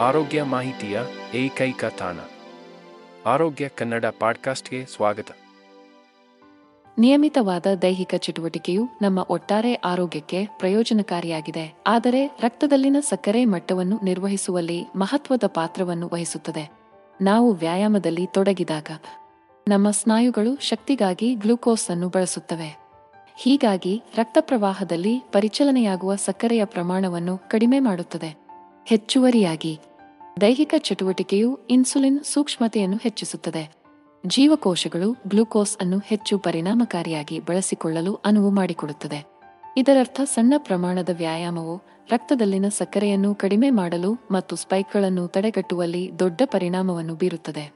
ಆರೋಗ್ಯ ಮಾಹಿತಿಯ ಏಕೈಕ ತಾಣ. ಆರೋಗ್ಯ ಕನ್ನಡ ಪಾಡ್ಕಾಸ್ಟ್ಗೆ ಸ್ವಾಗತ. ನಿಯಮಿತವಾದ ದೈಹಿಕ ಚಟುವಟಿಕೆಯು ನಮ್ಮ ಒಟ್ಟಾರೆ ಆರೋಗ್ಯಕ್ಕೆ ಪ್ರಯೋಜನಕಾರಿಯಾಗಿದೆ, ಆದರೆ ರಕ್ತದಲ್ಲಿನ ಸಕ್ಕರೆ ಮಟ್ಟವನ್ನು ನಿರ್ವಹಿಸುವಲ್ಲಿ ಮಹತ್ವದ ಪಾತ್ರವನ್ನು ವಹಿಸುತ್ತದೆ. ನಾವು ವ್ಯಾಯಾಮದಲ್ಲಿ ತೊಡಗಿದಾಗ ನಮ್ಮ ಸ್ನಾಯುಗಳು ಶಕ್ತಿಗಾಗಿ ಗ್ಲೂಕೋಸ್ ಅನ್ನು ಬಳಸುತ್ತವೆ. ಹೀಗಾಗಿ ರಕ್ತ ಪ್ರವಾಹದಲ್ಲಿ ಪರಿಚಲನೆಯಾಗುವ ಸಕ್ಕರೆಯ ಪ್ರಮಾಣವನ್ನು ಕಡಿಮೆ ಮಾಡುತ್ತದೆ. ಹೆಚ್ಚುವರಿಯಾಗಿ ದೈಹಿಕ ಚಟುವಟಿಕೆಯು ಇನ್ಸುಲಿನ್ ಸೂಕ್ಷ್ಮತೆಯನ್ನು ಹೆಚ್ಚಿಸುತ್ತದೆ. ಜೀವಕೋಶಗಳು ಗ್ಲೂಕೋಸ್ ಅನ್ನು ಹೆಚ್ಚು ಪರಿಣಾಮಕಾರಿಯಾಗಿ ಬಳಸಿಕೊಳ್ಳಲು ಅನುವು ಮಾಡಿಕೊಡುತ್ತದೆ. ಇದರರ್ಥ ಸಣ್ಣ ಪ್ರಮಾಣದ ವ್ಯಾಯಾಮವು ರಕ್ತದಲ್ಲಿನ ಸಕ್ಕರೆಯನ್ನು ಕಡಿಮೆ ಮಾಡಲು ಮತ್ತು ಸ್ಪೈಕ್ಗಳನ್ನು ತಡೆಗಟ್ಟುವಲ್ಲಿ ದೊಡ್ಡ ಪರಿಣಾಮವನ್ನು ಬೀರುತ್ತದೆ.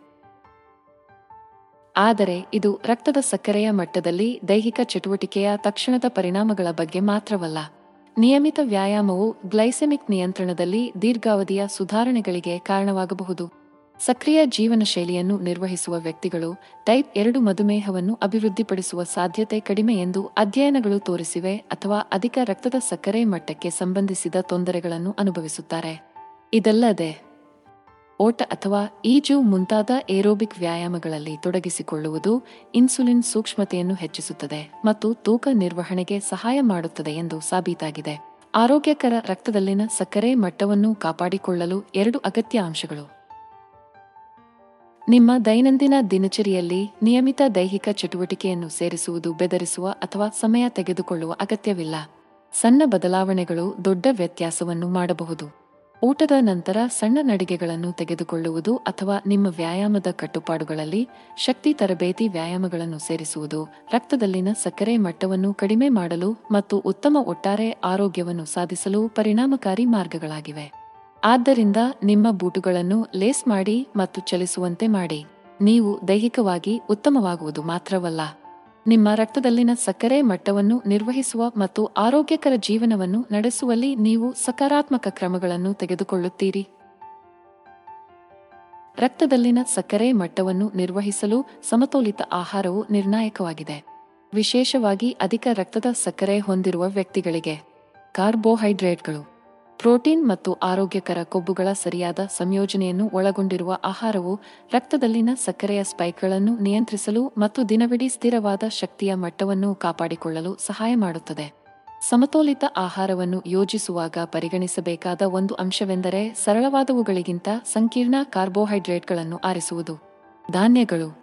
ಆದರೆ ಇದು ರಕ್ತದ ಸಕ್ಕರೆಯ ಮಟ್ಟದಲ್ಲಿ ದೈಹಿಕ ಚಟುವಟಿಕೆಯ ತಕ್ಷಣದ ಪರಿಣಾಮಗಳ ಬಗ್ಗೆ ಮಾತ್ರವಲ್ಲ. ನಿಯಮಿತ ವ್ಯಾಯಾಮವು ಗ್ಲೈಸೆಮಿಕ್ ನಿಯಂತ್ರಣದಲ್ಲಿ ದೀರ್ಘಾವಧಿಯ ಸುಧಾರಣೆಗಳಿಗೆ ಕಾರಣವಾಗಬಹುದು. ಸಕ್ರಿಯ ಜೀವನ ಶೈಲಿಯನ್ನು ನಿರ್ವಹಿಸುವ ವ್ಯಕ್ತಿಗಳು ಟೈಪ್ ಎರಡು ಮಧುಮೇಹವನ್ನು ಅಭಿವೃದ್ಧಿಪಡಿಸುವ ಸಾಧ್ಯತೆ ಕಡಿಮೆ ಎಂದು ಅಧ್ಯಯನಗಳು ತೋರಿಸಿವೆ ಅಥವಾ ಅಧಿಕ ರಕ್ತದ ಸಕ್ಕರೆ ಮಟ್ಟಕ್ಕೆ ಸಂಬಂಧಿಸಿದ ತೊಂದರೆಗಳನ್ನು ಅನುಭವಿಸುತ್ತಾರೆ. ಇದಲ್ಲದೆ ಓಟ ಅಥವಾ ಈಜು ಮುಂತಾದ ಏರೋಬಿಕ್ ವ್ಯಾಯಾಮಗಳಲ್ಲಿ ತೊಡಗಿಸಿಕೊಳ್ಳುವುದು ಇನ್ಸುಲಿನ್ ಸೂಕ್ಷ್ಮತೆಯನ್ನು ಹೆಚ್ಚಿಸುತ್ತದೆ ಮತ್ತು ತೂಕ ನಿರ್ವಹಣೆಗೆ ಸಹಾಯ ಮಾಡುತ್ತದೆ ಎಂದು ಸಾಬೀತಾಗಿದೆ. ಆರೋಗ್ಯಕರ ರಕ್ತದಲ್ಲಿನ ಸಕ್ಕರೆ ಮಟ್ಟವನ್ನು ಕಾಪಾಡಿಕೊಳ್ಳಲು ಎರಡು ಅಗತ್ಯ ಅಂಶಗಳು. ನಿಮ್ಮ ದೈನಂದಿನ ದಿನಚರಿಯಲ್ಲಿ ನಿಯಮಿತ ದೈಹಿಕ ಚಟುವಟಿಕೆಯನ್ನು ಸೇರಿಸುವುದು ಬೆದರಿಸುವ ಅಥವಾ ಸಮಯ ತೆಗೆದುಕೊಳ್ಳುವ ಅಗತ್ಯವಿಲ್ಲ. ಸಣ್ಣ ಬದಲಾವಣೆಗಳು ದೊಡ್ಡ ವ್ಯತ್ಯಾಸವನ್ನು ಮಾಡಬಹುದು. ಊಟದ ನಂತರ ಸಣ್ಣ ನಡಿಗೆಗಳನ್ನು ತೆಗೆದುಕೊಳ್ಳುವುದು ಅಥವಾ ನಿಮ್ಮ ವ್ಯಾಯಾಮದ ಕಟ್ಟುಪಾಡುಗಳಲ್ಲಿ ಶಕ್ತಿ ತರಬೇತಿ ವ್ಯಾಯಾಮಗಳನ್ನು ಸೇರಿಸುವುದು, ರಕ್ತದಲ್ಲಿನ ಸಕ್ಕರೆ ಮಟ್ಟವನ್ನು ಕಡಿಮೆ ಮಾಡಲು ಮತ್ತು ಉತ್ತಮ ಒಟ್ಟಾರೆ ಆರೋಗ್ಯವನ್ನು ಸಾಧಿಸಲು ಪರಿಣಾಮಕಾರಿ ಮಾರ್ಗಗಳಾಗಿವೆ. ಆದ್ದರಿಂದ ನಿಮ್ಮ ಬೂಟುಗಳನ್ನು ಲೇಸ್ ಮಾಡಿ ಮತ್ತು ಚಲಿಸುವಂತೆ ಮಾಡಿ. ನೀವು ದೈಹಿಕವಾಗಿ ಉತ್ತಮವಾಗುವುದು ಮಾತ್ರವಲ್ಲ. ನಿಮ್ಮ ರಕ್ತದಲ್ಲಿನ ಸಕ್ಕರೆ ಮಟ್ಟವನ್ನು ನಿರ್ವಹಿಸುವ ಮತ್ತು ಆರೋಗ್ಯಕರ ಜೀವನವನ್ನು ನಡೆಸುವಲ್ಲಿ ನೀವು ಸಕಾರಾತ್ಮಕ ಕ್ರಮಗಳನ್ನು ತೆಗೆದುಕೊಳ್ಳುತ್ತೀರಿ. ರಕ್ತದಲ್ಲಿನ ಸಕ್ಕರೆ ಮಟ್ಟವನ್ನು ನಿರ್ವಹಿಸಲು ಸಮತೋಲಿತ ಆಹಾರವು ನಿರ್ಣಾಯಕವಾಗಿದೆ. ವಿಶೇಷವಾಗಿ ಅಧಿಕ ರಕ್ತದ ಸಕ್ಕರೆ ಹೊಂದಿರುವ ವ್ಯಕ್ತಿಗಳಿಗೆ ಕಾರ್ಬೋಹೈಡ್ರೇಟ್ಗಳು. ಪ್ರೋಟೀನ್ ಮತ್ತು ಆರೋಗ್ಯಕರ ಕೊಬ್ಬುಗಳ ಸರಿಯಾದ ಸಂಯೋಜನೆಯನ್ನು ಒಳಗೊಂಡಿರುವ ಆಹಾರವು ರಕ್ತದಲ್ಲಿನ ಸಕ್ಕರೆಯ ಸ್ಪೈಕ್ಗಳನ್ನು ನಿಯಂತ್ರಿಸಲು ಮತ್ತು ದಿನವಿಡೀ ಸ್ಥಿರವಾದ ಶಕ್ತಿಯ ಮಟ್ಟವನ್ನು ಕಾಪಾಡಿಕೊಳ್ಳಲು ಸಹಾಯ ಮಾಡುತ್ತದೆ. ಸಮತೋಲಿತ ಆಹಾರವನ್ನು ಯೋಜಿಸುವಾಗ ಪರಿಗಣಿಸಬೇಕಾದ ಒಂದು ಅಂಶವೆಂದರೆ ಸರಳವಾದವುಗಳಿಗಿಂತ ಸಂಕೀರ್ಣ ಕಾರ್ಬೋಹೈಡ್ರೇಟ್ಗಳನ್ನು ಆರಿಸುವುದು. ಧಾನ್ಯಗಳು.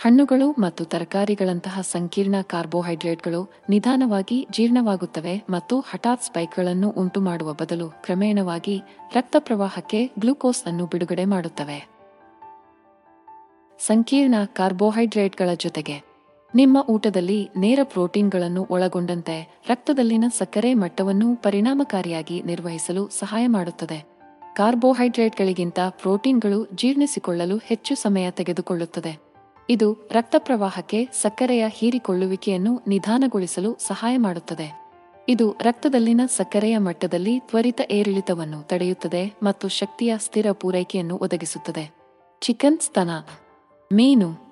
ಹಣ್ಣುಗಳು ಮತ್ತು ತರಕಾರಿಗಳಂತಹ ಸಂಕೀರ್ಣ ಕಾರ್ಬೋಹೈಡ್ರೇಟ್ಗಳು ನಿಧಾನವಾಗಿ ಜೀರ್ಣವಾಗುತ್ತವೆ ಮತ್ತು ಹಠಾತ್ ಸ್ಪೈಕ್ಗಳನ್ನು ಉಂಟು ಮಾಡುವ ಬದಲು ಕ್ರಮೇಣವಾಗಿ ರಕ್ತ ಪ್ರವಾಹಕ್ಕೆ ಗ್ಲೂಕೋಸ್ ಅನ್ನು ಬಿಡುಗಡೆ ಮಾಡುತ್ತವೆ. ಸಂಕೀರ್ಣ ಕಾರ್ಬೋಹೈಡ್ರೇಟ್ಗಳ ಜೊತೆಗೆ, ನಿಮ್ಮ ಊಟದಲ್ಲಿ ನೇರ ಪ್ರೋಟೀನ್ಗಳನ್ನು ಒಳಗೊಂಡಂತೆ ರಕ್ತದಲ್ಲಿನ ಸಕ್ಕರೆ ಮಟ್ಟವನ್ನು ಪರಿಣಾಮಕಾರಿಯಾಗಿ ನಿರ್ವಹಿಸಲು ಸಹಾಯ ಮಾಡುತ್ತದೆ. ಕಾರ್ಬೋಹೈಡ್ರೇಟ್ಗಳಿಗಿಂತ ಪ್ರೋಟೀನ್ಗಳು ಜೀರ್ಣಿಸಿಕೊಳ್ಳಲು ಹೆಚ್ಚು ಸಮಯ ತೆಗೆದುಕೊಳ್ಳುತ್ತದೆ. ಇದು ರಕ್ತ ಪ್ರವಾಹಕ್ಕೆ ಸಕ್ಕರೆಯ ಹೀರಿಕೊಳ್ಳುವಿಕೆಯನ್ನು ನಿಧಾನಗೊಳಿಸಲು ಸಹಾಯ ಮಾಡುತ್ತದೆ. ಇದು ರಕ್ತದಲ್ಲಿನ ಸಕ್ಕರೆಯ ಮಟ್ಟದಲ್ಲಿ ತ್ವರಿತ ಏರಿಳಿತವನ್ನು ತಡೆಯುತ್ತದೆ ಮತ್ತು ಶಕ್ತಿಯ ಸ್ಥಿರ ಪೂರೈಕೆಯನ್ನು ಒದಗಿಸುತ್ತದೆ. ಚಿಕನ್ ಸ್ತನ, ಮೀನು,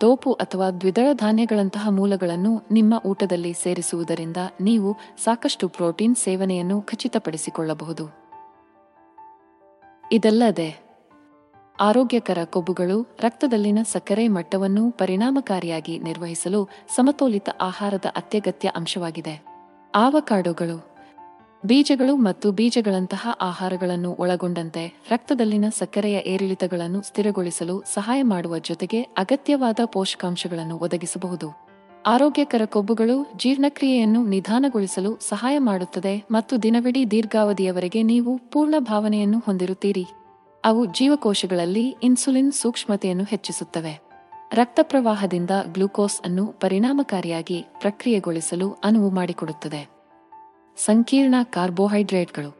ತೋಪು ಅಥವಾ ದ್ವಿದಳ ಧಾನ್ಯಗಳಂತಹ ಮೂಲಗಳನ್ನು ನಿಮ್ಮ ಊಟದಲ್ಲಿ ಸೇರಿಸುವುದರಿಂದ ನೀವು ಸಾಕಷ್ಟು ಪ್ರೋಟೀನ್ ಸೇವನೆಯನ್ನು ಖಚಿತಪಡಿಸಿಕೊಳ್ಳಬಹುದು. ಇದಲ್ಲದೆ ಆರೋಗ್ಯಕರ ಕೊಬ್ಬುಗಳು, ರಕ್ತದಲ್ಲಿನ ಸಕ್ಕರೆ ಮಟ್ಟವನ್ನು ಪರಿಣಾಮಕಾರಿಯಾಗಿ ನಿರ್ವಹಿಸಲು ಸಮತೋಲಿತ ಆಹಾರದ ಅತ್ಯಗತ್ಯ ಅಂಶವಾಗಿದೆ. ಆವಕಾಡೋಗಳು. ಬೀಜಗಳು ಮತ್ತು ಬೀಜಗಳಂತಹ ಆಹಾರಗಳನ್ನು ಒಳಗೊಂಡಂತೆ ರಕ್ತದಲ್ಲಿನ ಸಕ್ಕರೆಯ ಏರಿಳಿತಗಳನ್ನು ಸ್ಥಿರಗೊಳಿಸಲು ಸಹಾಯ ಮಾಡುವ ಜೊತೆಗೆ ಅಗತ್ಯವಾದ ಪೋಷಕಾಂಶಗಳನ್ನು ಒದಗಿಸಬಹುದು. ಆರೋಗ್ಯಕರ ಕೊಬ್ಬುಗಳು ಜೀರ್ಣಕ್ರಿಯೆಯನ್ನು ನಿಧಾನಗೊಳಿಸಲು ಸಹಾಯ ಮಾಡುತ್ತದೆ ಮತ್ತು ದಿನವಿಡೀ ದೀರ್ಘಾವಧಿಯವರೆಗೆ ನೀವು ಪೂರ್ಣ ಭಾವನೆಯನ್ನು ಹೊಂದಿರುತ್ತೀರಿ. ಅವು ಜೀವಕೋಶಗಳಲ್ಲಿ ಇನ್ಸುಲಿನ್ ಸೂಕ್ಷ್ಮತೆಯನ್ನು ಹೆಚ್ಚಿಸುತ್ತವೆ. ರಕ್ತ ಪ್ರವಾಹದಿಂದ ಗ್ಲೂಕೋಸ್ ಅನ್ನು ಪರಿಣಾಮಕಾರಿಯಾಗಿ ಪ್ರಕ್ರಿಯೆಗೊಳಿಸಲು ಅನುವು ಮಾಡಿಕೊಡುತ್ತದೆ. ಸಂಕೀರ್ಣ ಕಾರ್ಬೋಹೈಡ್ರೇಟ್ಗಳು.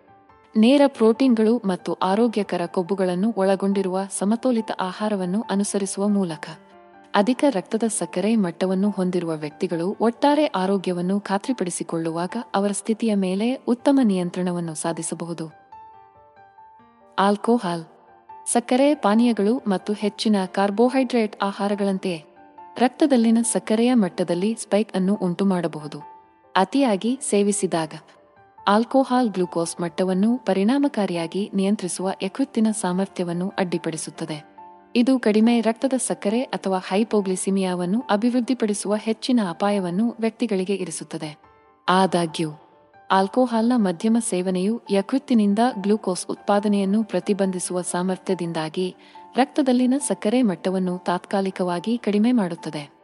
ನೇರ ಪ್ರೋಟೀನ್ಗಳು ಮತ್ತು ಆರೋಗ್ಯಕರ ಕೊಬ್ಬುಗಳನ್ನು ಒಳಗೊಂಡಿರುವ ಸಮತೋಲಿತ ಆಹಾರವನ್ನು ಅನುಸರಿಸುವ ಮೂಲಕ. ಅಧಿಕ ರಕ್ತದ ಸಕ್ಕರೆ ಮಟ್ಟವನ್ನು ಹೊಂದಿರುವ ವ್ಯಕ್ತಿಗಳು ಒಟ್ಟಾರೆ ಆರೋಗ್ಯವನ್ನು ಖಾತ್ರಿಪಡಿಸಿಕೊಳ್ಳುವಾಗ ಅವರ ಸ್ಥಿತಿಯ ಮೇಲೆ ಉತ್ತಮ ನಿಯಂತ್ರಣವನ್ನು ಸಾಧಿಸಬಹುದು. ಆಲ್ಕೋಹಾಲ್. ಸಕ್ಕರೆ, ಪಾನೀಯಗಳು ಮತ್ತು ಹೆಚ್ಚಿನ ಕಾರ್ಬೋಹೈಡ್ರೇಟ್ ಆಹಾರಗಳಂತೆಯೇ ರಕ್ತದಲ್ಲಿನ ಸಕ್ಕರೆಯ ಮಟ್ಟದಲ್ಲಿ ಸ್ಪೈಕ್ ಅನ್ನು ಉಂಟುಮಾಡಬಹುದು. ಅತಿಯಾಗಿ ಸೇವಿಸಿದಾಗ ಆಲ್ಕೋಹಾಲ್ ಗ್ಲೂಕೋಸ್ ಮಟ್ಟವನ್ನು ಪರಿಣಾಮಕಾರಿಯಾಗಿ ನಿಯಂತ್ರಿಸುವ ಯಕೃತ್ತಿನ ಸಾಮರ್ಥ್ಯವನ್ನು ಅಡ್ಡಿಪಡಿಸುತ್ತದೆ. ಇದು ಕಡಿಮೆ ರಕ್ತದ ಸಕ್ಕರೆ ಅಥವಾ ಹೈಪೋಗ್ಲಿಸಿಮಿಯಾವನ್ನು ಅಭಿವೃದ್ಧಿಪಡಿಸುವ ಹೆಚ್ಚಿನ ಅಪಾಯವನ್ನು ವ್ಯಕ್ತಿಗಳಿಗೆ ಇರಿಸುತ್ತದೆ. ಆದಾಗ್ಯೂ ಆಲ್ಕೋಹಾಲ್ನ ಮಧ್ಯಮ ಸೇವನೆಯು ಯಕೃತ್ತಿನಿಂದ ಗ್ಲೂಕೋಸ್ ಉತ್ಪಾದನೆಯನ್ನು ಪ್ರತಿಬಂಧಿಸುವ ಸಾಮರ್ಥ್ಯದಿಂದಾಗಿ ರಕ್ತದಲ್ಲಿನ ಸಕ್ಕರೆ ಮಟ್ಟವನ್ನು ತಾತ್ಕಾಲಿಕವಾಗಿ ಕಡಿಮೆ ಮಾಡುತ್ತದೆ.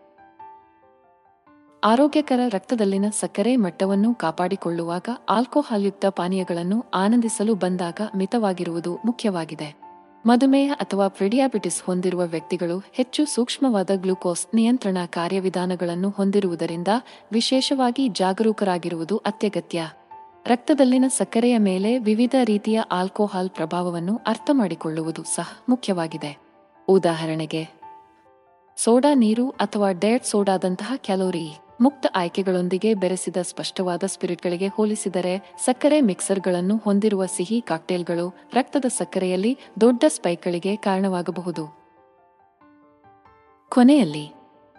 ಆರೋಗ್ಯಕರ ರಕ್ತದಲ್ಲಿನ ಸಕ್ಕರೆ ಮಟ್ಟವನ್ನು ಕಾಪಾಡಿಕೊಳ್ಳುವಾಗ ಆಲ್ಕೋಹಾಲ್ಯುಕ್ತ ಪಾನೀಯಗಳನ್ನು ಆನಂದಿಸಲು ಬಂದಾಗ ಮಿತವಾಗಿರುವುದು ಮುಖ್ಯವಾಗಿದೆ. ಮಧುಮೇಹ ಅಥವಾ ಪ್ರಿಡಿಯಾಬಿಟಿಸ್ ಹೊಂದಿರುವ ವ್ಯಕ್ತಿಗಳು ಹೆಚ್ಚು ಸೂಕ್ಷ್ಮವಾದ ಗ್ಲೂಕೋಸ್ ನಿಯಂತ್ರಣ ಕಾರ್ಯವಿಧಾನಗಳನ್ನು ಹೊಂದಿರುವುದರಿಂದ ವಿಶೇಷವಾಗಿ ಜಾಗರೂಕರಾಗಿರುವುದು ಅತ್ಯಗತ್ಯ. ರಕ್ತದಲ್ಲಿನ ಸಕ್ಕರೆಯ ಮೇಲೆ ವಿವಿಧ ರೀತಿಯ ಆಲ್ಕೋಹಾಲ್ ಪ್ರಭಾವವನ್ನು ಅರ್ಥಮಾಡಿಕೊಳ್ಳುವುದು ಸಹ ಮುಖ್ಯವಾಗಿದೆ. ಉದಾಹರಣೆಗೆ, ಸೋಡಾ ನೀರು ಅಥವಾ ಡೇಟ್ ಸೋಡಾದಂತಹ ಕ್ಯಾಲೋರಿ. ಮುಕ್ತ ಆಯ್ಕೆಗಳೊಂದಿಗೆ ಬೆರೆಸಿದ ಸ್ಪಷ್ಟವಾದ ಸ್ಪಿರಿಟ್ಗಳಿಗೆ ಹೋಲಿಸಿದರೆ ಸಕ್ಕರೆ ಮಿಕ್ಸರ್ಗಳನ್ನು ಹೊಂದಿರುವ ಸಿಹಿ ಕಾಕ್ಟೇಲ್ಗಳು ರಕ್ತದ ಸಕ್ಕರೆಯಲ್ಲಿ ದೊಡ್ಡ ಸ್ಪೈಕ್ಗಳಿಗೆ ಕಾರಣವಾಗಬಹುದು. ಕೊನೆಯಲ್ಲಿ,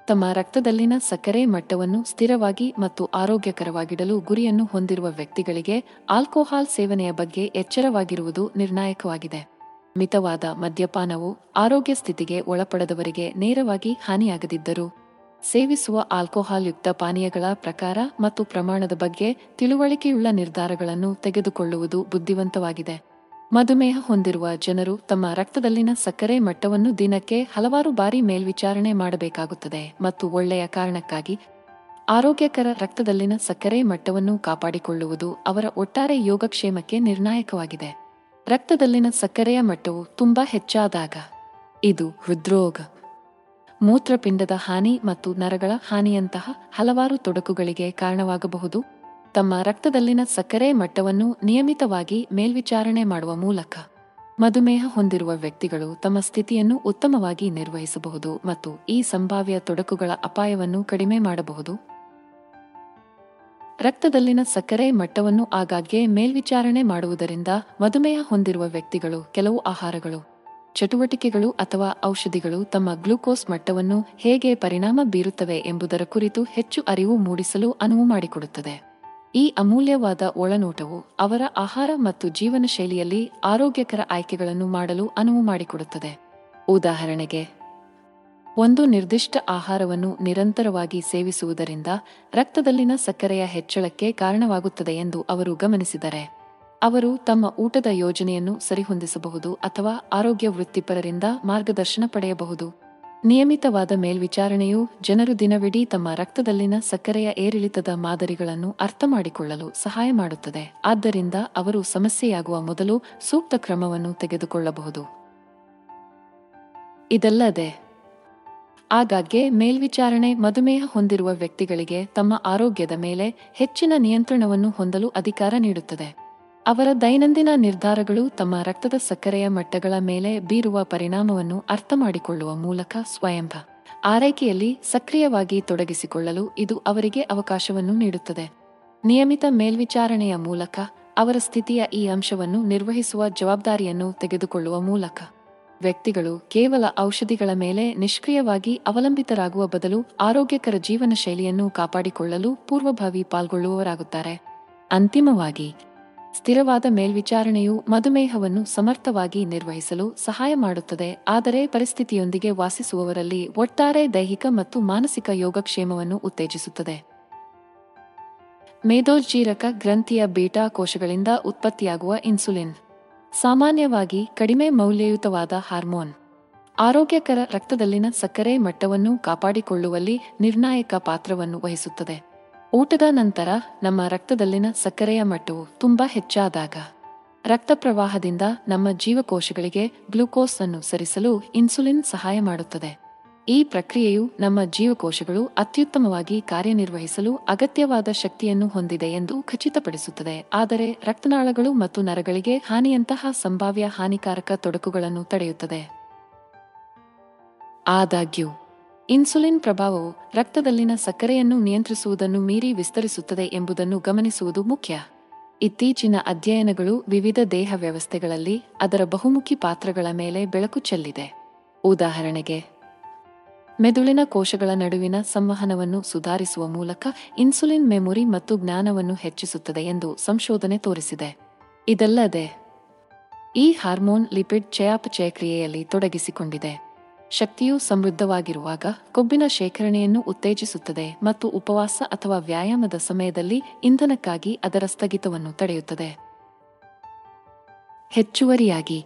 ತಮ್ಮ ರಕ್ತದಲ್ಲಿನ ಸಕ್ಕರೆ ಮಟ್ಟವನ್ನು ಸ್ಥಿರವಾಗಿ ಮತ್ತು ಆರೋಗ್ಯಕರವಾಗಿಡಲು ಗುರಿಯನ್ನು ಹೊಂದಿರುವ ವ್ಯಕ್ತಿಗಳಿಗೆ ಆಲ್ಕೋಹಾಲ್ ಸೇವನೆಯ ಬಗ್ಗೆ ಎಚ್ಚರವಾಗಿರುವುದು ನಿರ್ಣಾಯಕವಾಗಿದೆ. ಮಿತವಾದ ಮದ್ಯಪಾನವು ಆರೋಗ್ಯ ಸ್ಥಿತಿಗೆ ಒಳಪಡದವರಿಗೆ ನೇರವಾಗಿ ಹಾನಿಯಾಗದಿದ್ದರೂ ಸೇವಿಸುವ ಆಲ್ಕೋಹಾಲ್ ಯುಕ್ತ ಪಾನೀಯಗಳ ಪ್ರಕಾರ ಮತ್ತು ಪ್ರಮಾಣದ ಬಗ್ಗೆ ತಿಳುವಳಿಕೆಯುಳ್ಳ ನಿರ್ಧಾರಗಳನ್ನು ತೆಗೆದುಕೊಳ್ಳುವುದು ಬುದ್ಧಿವಂತವಾಗಿದೆ. ಮಧುಮೇಹ ಹೊಂದಿರುವ ಜನರು ತಮ್ಮ ರಕ್ತದಲ್ಲಿನ ಸಕ್ಕರೆ ಮಟ್ಟವನ್ನು ದಿನಕ್ಕೆ ಹಲವಾರು ಬಾರಿ ಮೇಲ್ವಿಚಾರಣೆ ಮಾಡಬೇಕಾಗುತ್ತದೆ ಮತ್ತು ಒಳ್ಳೆಯ ಕಾರಣಕ್ಕಾಗಿ ಆರೋಗ್ಯಕರ ರಕ್ತದಲ್ಲಿನ ಸಕ್ಕರೆ ಮಟ್ಟವನ್ನು ಕಾಪಾಡಿಕೊಳ್ಳುವುದು ಅವರ ಒಟ್ಟಾರೆ ಯೋಗಕ್ಷೇಮಕ್ಕೆ ನಿರ್ಣಾಯಕವಾಗಿದೆ. ರಕ್ತದಲ್ಲಿನ ಸಕ್ಕರೆಯ ಮಟ್ಟವು ತುಂಬಾ ಹೆಚ್ಚಾದಾಗ, ಇದು ಹೃದ್ರೋಗ ಮೂತ್ರಪಿಂಡದ ಹಾನಿ ಮತ್ತು ನರಗಳ ಹಾನಿಯಂತಹ ಹಲವಾರು ತೊಡಕುಗಳಿಗೆ ಕಾರಣವಾಗಬಹುದು. ತಮ್ಮ ರಕ್ತದಲ್ಲಿನ ಸಕ್ಕರೆ ಮಟ್ಟವನ್ನು ನಿಯಮಿತವಾಗಿ ಮೇಲ್ವಿಚಾರಣೆ ಮಾಡುವ ಮೂಲಕ ಮಧುಮೇಹ ಹೊಂದಿರುವ ವ್ಯಕ್ತಿಗಳು ತಮ್ಮ ಸ್ಥಿತಿಯನ್ನು ಉತ್ತಮವಾಗಿ ನಿರ್ವಹಿಸಬಹುದು ಮತ್ತು ಈ ಸಂಭಾವ್ಯ ತೊಡಕುಗಳ ಅಪಾಯವನ್ನು ಕಡಿಮೆ ಮಾಡಬಹುದು. ರಕ್ತದಲ್ಲಿನ ಸಕ್ಕರೆ ಮಟ್ಟವನ್ನು ಆಗಾಗ್ಗೆ ಮೇಲ್ವಿಚಾರಣೆ ಮಾಡುವುದರಿಂದ ಮಧುಮೇಹ ಹೊಂದಿರುವ ವ್ಯಕ್ತಿಗಳು ಕೆಲವು ಆಹಾರಗಳು ಚಟುವಟಿಕೆಗಳು ಅಥವಾ ಔಷಧಿಗಳು ತಮ್ಮ ಗ್ಲೂಕೋಸ್ ಮಟ್ಟವನ್ನು ಹೇಗೆ ಪರಿಣಾಮ ಬೀರುತ್ತವೆ ಎಂಬುದರ ಕುರಿತು ಹೆಚ್ಚು ಅರಿವು ಮೂಡಿಸಲು ಅನುವು ಮಾಡಿಕೊಡುತ್ತದೆ. ಈ ಅಮೂಲ್ಯವಾದ ಒಳನೋಟವು ಅವರ ಆಹಾರ ಮತ್ತು ಜೀವನ ಶೈಲಿಯಲ್ಲಿ ಆರೋಗ್ಯಕರ ಆಯ್ಕೆಗಳನ್ನು ಮಾಡಲು ಅನುವು ಮಾಡಿಕೊಡುತ್ತದೆ. ಉದಾಹರಣೆಗೆ, ಒಂದು ನಿರ್ದಿಷ್ಟ ಆಹಾರವನ್ನು ನಿರಂತರವಾಗಿ ಸೇವಿಸುವುದರಿಂದ ರಕ್ತದಲ್ಲಿನ ಸಕ್ಕರೆಯ ಹೆಚ್ಚಳಕ್ಕೆ ಕಾರಣವಾಗುತ್ತದೆ ಎಂದು ಅವರು ಗಮನಿಸಿದರೆ. ಅವರು ತಮ್ಮ ಊಟದ ಯೋಜನೆಯನ್ನು ಸರಿಹೊಂದಿಸಬಹುದು ಅಥವಾ ಆರೋಗ್ಯ ವೃತ್ತಿಪರರಿಂದ ಮಾರ್ಗದರ್ಶನ ಪಡೆಯಬಹುದು. ನಿಯಮಿತವಾದ ಮೇಲ್ವಿಚಾರಣೆಯು ಜನರು ದಿನವಿಡೀ ತಮ್ಮ ರಕ್ತದಲ್ಲಿನ ಸಕ್ಕರೆಯ ಏರಿಳಿತದ ಮಾದರಿಗಳನ್ನು ಅರ್ಥಮಾಡಿಕೊಳ್ಳಲು ಸಹಾಯ ಮಾಡುತ್ತದೆ. ಆದ್ದರಿಂದ ಅವರು ಸಮಸ್ಯೆಯಾಗುವ ಮೊದಲು ಸೂಕ್ತ ಕ್ರಮವನ್ನು ತೆಗೆದುಕೊಳ್ಳಬಹುದು. ಇದಲ್ಲದೆ, ಆಗಾಗ್ಗೆ ಮೇಲ್ವಿಚಾರಣೆ ಮಧುಮೇಹ ಹೊಂದಿರುವ ವ್ಯಕ್ತಿಗಳಿಗೆ ತಮ್ಮ ಆರೋಗ್ಯದ ಮೇಲೆ ಹೆಚ್ಚಿನ ನಿಯಂತ್ರಣವನ್ನು ಹೊಂದಲು ಅಧಿಕಾರ ನೀಡುತ್ತದೆ. ಅವರ ದೈನಂದಿನ ನಿರ್ಧಾರಗಳು ತಮ್ಮ ರಕ್ತದ ಸಕ್ಕರೆಯ ಮಟ್ಟಗಳ ಮೇಲೆ ಬೀರುವ ಪರಿಣಾಮವನ್ನು ಅರ್ಥಮಾಡಿಕೊಳ್ಳುವ ಮೂಲಕ ಸ್ವಯಂಭ. ಆರೈಕೆಯಲ್ಲಿ ಸಕ್ರಿಯವಾಗಿ ತೊಡಗಿಸಿಕೊಳ್ಳಲು ಇದು ಅವರಿಗೆ ಅವಕಾಶವನ್ನು ನೀಡುತ್ತದೆ. ನಿಯಮಿತ ಮೇಲ್ವಿಚಾರಣೆಯ ಮೂಲಕ ಅವರ ಸ್ಥಿತಿಯ ಈ ಅಂಶವನ್ನು ನಿರ್ವಹಿಸುವ ಜವಾಬ್ದಾರಿಯನ್ನು ತೆಗೆದುಕೊಳ್ಳುವ ಮೂಲಕ. ವ್ಯಕ್ತಿಗಳು ಕೇವಲ ಔಷಧಿಗಳ ಮೇಲೆ ನಿಷ್ಕ್ರಿಯವಾಗಿ ಅವಲಂಬಿತರಾಗುವ ಬದಲು ಆರೋಗ್ಯಕರ ಜೀವನ ಶೈಲಿಯನ್ನು ಕಾಪಾಡಿಕೊಳ್ಳಲು ಪೂರ್ವಭಾವಿ ಪಾಲ್ಗೊಳ್ಳುವವರಾಗುತ್ತಾರೆ. ಅಂತಿಮವಾಗಿ ಸ್ಥಿರವಾದ ಮೇಲ್ವಿಚಾರಣೆಯು ಮಧುಮೇಹವನ್ನು ಸಮರ್ಥವಾಗಿ ನಿರ್ವಹಿಸಲು ಸಹಾಯ ಮಾಡುತ್ತದೆ, ಆದರೆ ಪರಿಸ್ಥಿತಿಯೊಂದಿಗೆ ವಾಸಿಸುವವರಲ್ಲಿ ಒಟ್ಟಾರೆ ದೈಹಿಕ ಮತ್ತು ಮಾನಸಿಕ ಯೋಗಕ್ಷೇಮವನ್ನು ಉತ್ತೇಜಿಸುತ್ತದೆ. ಮೇದೋಜ್ಜೀರಕ ಗ್ರಂಥಿಯ ಬೀಟಾ ಕೋಶಗಳಿಂದ ಉತ್ಪತ್ತಿಯಾಗುವ ಇನ್ಸುಲಿನ್. ಸಾಮಾನ್ಯವಾಗಿ ಕಡಿಮೆ ಮೌಲ್ಯಯುತವಾದ ಹಾರ್ಮೋನ್. ಆರೋಗ್ಯಕರ ರಕ್ತದಲ್ಲಿನ ಸಕ್ಕರೆ ಮಟ್ಟವನ್ನು ಕಾಪಾಡಿಕೊಳ್ಳುವಲ್ಲಿ ನಿರ್ಣಾಯಕ ಪಾತ್ರವನ್ನು ವಹಿಸುತ್ತದೆ. ಊಟದ ನಂತರ ನಮ್ಮ ರಕ್ತದಲ್ಲಿನ ಸಕ್ಕರೆಯ ಮಟ್ಟವು ತುಂಬಾ ಹೆಚ್ಚಾದಾಗ, ರಕ್ತ ಪ್ರವಾಹದಿಂದ ನಮ್ಮ ಜೀವಕೋಶಗಳಿಗೆ ಗ್ಲೂಕೋಸ್ ಅನ್ನು ಸರಿಸಲು ಇನ್ಸುಲಿನ್ ಸಹಾಯ ಮಾಡುತ್ತದೆ. ಈ ಪ್ರಕ್ರಿಯೆಯು ನಮ್ಮ ಜೀವಕೋಶಗಳು ಅತ್ಯುತ್ತಮವಾಗಿ ಕಾರ್ಯನಿರ್ವಹಿಸಲು ಅಗತ್ಯವಾದ ಶಕ್ತಿಯನ್ನು ಹೊಂದಿದೆ ಎಂದು ಖಚಿತಪಡಿಸುತ್ತದೆ. ಆದರೆ ರಕ್ತನಾಳಗಳು ಮತ್ತು ನರಗಳಿಗೆ ಹಾನಿಯಂತಹ ಸಂಭಾವ್ಯ ಹಾನಿಕಾರಕ ತೊಡಕುಗಳನ್ನು ತಡೆಯುತ್ತದೆ. ಆದಾಗ್ಯೂ ಇನ್ಸುಲಿನ್ ಪ್ರಭಾವವು ರಕ್ತದಲ್ಲಿನ ಸಕ್ಕರೆಯನ್ನು ನಿಯಂತ್ರಿಸುವುದನ್ನು ಮೀರಿ ವಿಸ್ತರಿಸುತ್ತದೆ ಎಂಬುದನ್ನು ಗಮನಿಸುವುದು ಮುಖ್ಯ. ಇತ್ತೀಚಿನ ಅಧ್ಯಯನಗಳು ವಿವಿಧ ದೇಹ ವ್ಯವಸ್ಥೆಗಳಲ್ಲಿ ಅದರ ಬಹುಮುಖಿ ಪಾತ್ರಗಳ ಮೇಲೆ ಬೆಳಕು ಚೆಲ್ಲಿದೆ. ಉದಾಹರಣೆಗೆ, ಮೆದುಳಿನ ಕೋಶಗಳ ನಡುವಿನ ಸಂವಹನವನ್ನು ಸುಧಾರಿಸುವ ಮೂಲಕ ಇನ್ಸುಲಿನ್ ಮೆಮೊರಿ ಮತ್ತು ಜ್ಞಾನವನ್ನು ಹೆಚ್ಚಿಸುತ್ತದೆ ಎಂದು ಸಂಶೋಧನೆ ತೋರಿಸಿದೆ. ಇದಲ್ಲದೆ, ಈ ಹಾರ್ಮೋನ್ ಲಿಪಿಡ್ ಚಯಾಪಚಯ ಕ್ರಿಯೆಯಲ್ಲಿ ತೊಡಗಿಸಿಕೊಂಡಿದೆ. ಶಕ್ತಿಯು ಸಮೃದ್ಧವಾಗಿರುವಾಗ ಕೊಬ್ಬಿನ ಶೇಖರಣೆಯನ್ನು ಉತ್ತೇಜಿಸುತ್ತದೆ ಮತ್ತು ಉಪವಾಸ ಅಥವಾ ವ್ಯಾಯಾಮದ ಸಮಯದಲ್ಲಿ ಇಂಧನಕ್ಕಾಗಿ ಅದರ ಸ್ಥಗಿತವನ್ನು ತಡೆಯುತ್ತದೆ. ಹೆಚ್ಚುವರಿಯಾಗಿ,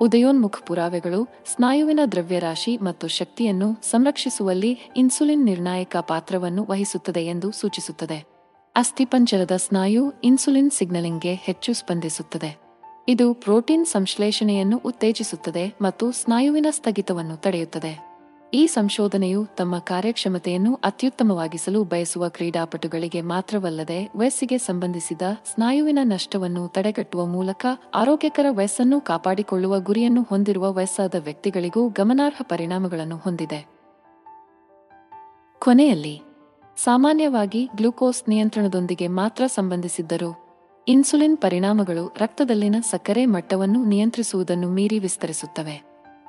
ಉದಯೋನ್ಮುಖ ಪುರಾವೆಗಳು, ಸ್ನಾಯುವಿನ ದ್ರವ್ಯರಾಶಿ ಮತ್ತು ಶಕ್ತಿಯನ್ನು ಸಂರಕ್ಷಿಸುವಲ್ಲಿ ಇನ್ಸುಲಿನ್ ನಿರ್ಣಾಯಕ ಪಾತ್ರವನ್ನು ವಹಿಸುತ್ತದೆ ಎಂದು ಸೂಚಿಸುತ್ತದೆ. ಅಸ್ಥಿಪಂಜರದ ಸ್ನಾಯು ಇನ್ಸುಲಿನ್ ಸಿಗ್ನಲಿಂಗ್ಗೆ ಹೆಚ್ಚು ಸ್ಪಂದಿಸುತ್ತದೆ. ಇದು ಪ್ರೋಟೀನ್ ಸಂಶ್ಲೇಷಣೆಯನ್ನು ಉತ್ತೇಜಿಸುತ್ತದೆ ಮತ್ತು ಸ್ನಾಯುವಿನ ಸ್ಥಗಿತವನ್ನು ತಡೆಯುತ್ತದೆ. ಈ ಸಂಶೋಧನೆಯು ತಮ್ಮ ಕಾರ್ಯಕ್ಷಮತೆಯನ್ನು ಅತ್ಯುತ್ತಮವಾಗಿಸಲು ಬಯಸುವ ಕ್ರೀಡಾಪಟುಗಳಿಗೆ ಮಾತ್ರವಲ್ಲದೆ ವಯಸ್ಸಿಗೆ ಸಂಬಂಧಿಸಿದ ಸ್ನಾಯುವಿನ ನಷ್ಟವನ್ನು ತಡೆಗಟ್ಟುವ ಮೂಲಕ ಆರೋಗ್ಯಕರ ವಯಸ್ಸನ್ನು ಕಾಪಾಡಿಕೊಳ್ಳುವ ಗುರಿಯನ್ನು ಹೊಂದಿರುವ ವಯಸ್ಸಾದ ವ್ಯಕ್ತಿಗಳಿಗೂ ಗಮನಾರ್ಹ ಪರಿಣಾಮಗಳನ್ನು ಹೊಂದಿದೆ. ಕೊನೆಯಲ್ಲಿ, ಸಾಮಾನ್ಯವಾಗಿ ಗ್ಲೂಕೋಸ್ ನಿಯಂತ್ರಣದೊಂದಿಗೆ ಮಾತ್ರ ಸಂಬಂಧಿಸಿದ್ದರು ಇನ್ಸುಲಿನ್ ಪರಿಣಾಮಗಳು ರಕ್ತದಲ್ಲಿನ ಸಕ್ಕರೆ ಮಟ್ಟವನ್ನು ನಿಯಂತ್ರಿಸುವುದನ್ನು ಮೀರಿ ವಿಸ್ತರಿಸುತ್ತವೆ.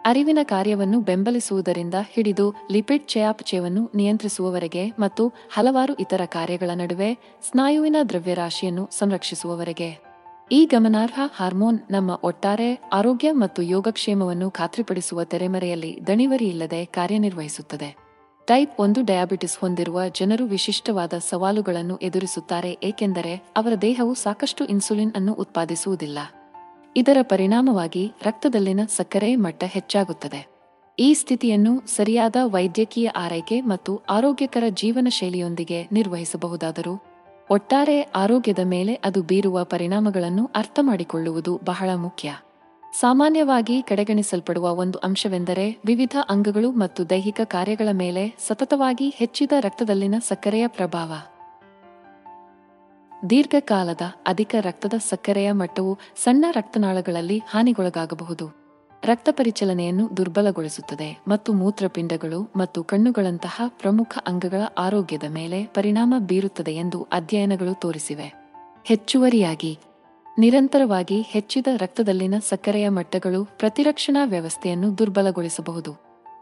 ಅರಿವಿನ ಕಾರ್ಯವನ್ನು ಬೆಂಬಲಿಸುವುದರಿಂದ ಹಿಡಿದು ಲಿಪಿಡ್ ಚಯಾಪಚಯವನ್ನು ನಿಯಂತ್ರಿಸುವವರೆಗೆ ಮತ್ತು ಹಲವಾರು ಇತರ ಕಾರ್ಯಗಳ ನಡುವೆ ಸ್ನಾಯುವಿನ ದ್ರವ್ಯರಾಶಿಯನ್ನು ಸಂರಕ್ಷಿಸುವವರೆಗೆ. ಈ ಗಮನಾರ್ಹ ಹಾರ್ಮೋನ್ ನಮ್ಮ ಒಟ್ಟಾರೆ ಆರೋಗ್ಯ ಮತ್ತು ಯೋಗಕ್ಷೇಮವನ್ನು ಖಾತ್ರಿಪಡಿಸುವ ತೆರೆಮರೆಯಲ್ಲಿ ದಣಿವರಿಯಿಲ್ಲದೆ ಕಾರ್ಯನಿರ್ವಹಿಸುತ್ತದೆ. ಟೈಪ್ ಒಂದು ಡಯಾಬಿಟಿಸ್ ಹೊಂದಿರುವ ಜನರು ವಿಶಿಷ್ಟವಾದ ಸವಾಲುಗಳನ್ನು ಎದುರಿಸುತ್ತಾರೆ, ಏಕೆಂದರೆ ಅವರ ದೇಹವು ಸಾಕಷ್ಟು ಇನ್ಸುಲಿನ್ ಅನ್ನು ಉತ್ಪಾದಿಸುವುದಿಲ್ಲ. ಇದರ ಪರಿಣಾಮವಾಗಿ ರಕ್ತದಲ್ಲಿನ ಸಕ್ಕರೆ ಮಟ್ಟ ಹೆಚ್ಚಾಗುತ್ತದೆ. ಈ ಸ್ಥಿತಿಯನ್ನು ಸರಿಯಾದ ವೈದ್ಯಕೀಯ ಆರೈಕೆ ಮತ್ತು ಆರೋಗ್ಯಕರ ಜೀವನ ಶೈಲಿಯೊಂದಿಗೆ ನಿರ್ವಹಿಸಬಹುದಾದರೂ, ಒಟ್ಟಾರೆ ಆರೋಗ್ಯದ ಮೇಲೆ ಅದು ಬೀರುವ ಪರಿಣಾಮಗಳನ್ನು ಅರ್ಥಮಾಡಿಕೊಳ್ಳುವುದು ಬಹಳ ಮುಖ್ಯ. ಸಾಮಾನ್ಯವಾಗಿ ಕಡೆಗಣಿಸಲ್ಪಡುವ ಒಂದು ಅಂಶವೆಂದರೆ ವಿವಿಧ ಅಂಗಗಳು ಮತ್ತು ದೈಹಿಕ ಕಾರ್ಯಗಳ ಮೇಲೆ ಸತತವಾಗಿ ಹೆಚ್ಚಿದ ರಕ್ತದಲ್ಲಿನ ಸಕ್ಕರೆಯ ಪ್ರಭಾವ. ದೀರ್ಘಕಾಲದ ಅಧಿಕ ರಕ್ತದ ಸಕ್ಕರೆಯ ಮಟ್ಟವು ಸಣ್ಣ ರಕ್ತನಾಳಗಳಲ್ಲಿ ಹಾನಿಗೊಳಗಾಗಬಹುದು. ರಕ್ತ ಪರಿಚಲನೆಯನ್ನು ದುರ್ಬಲಗೊಳಿಸುತ್ತದೆ ಮತ್ತು ಮೂತ್ರಪಿಂಡಗಳು ಮತ್ತು ಕಣ್ಣುಗಳಂತಹ ಪ್ರಮುಖ ಅಂಗಗಳ ಆರೋಗ್ಯದ ಮೇಲೆ ಪರಿಣಾಮ ಬೀರುತ್ತದೆ ಎಂದು ಅಧ್ಯಯನಗಳು ತೋರಿಸಿವೆ. ಹೆಚ್ಚುವರಿಯಾಗಿ ನಿರಂತರವಾಗಿ ಹೆಚ್ಚಿದ ರಕ್ತದಲ್ಲಿನ ಸಕ್ಕರೆಯ ಮಟ್ಟಗಳು ಪ್ರತಿರಕ್ಷಣಾ ವ್ಯವಸ್ಥೆಯನ್ನು ದುರ್ಬಲಗೊಳಿಸಬಹುದು.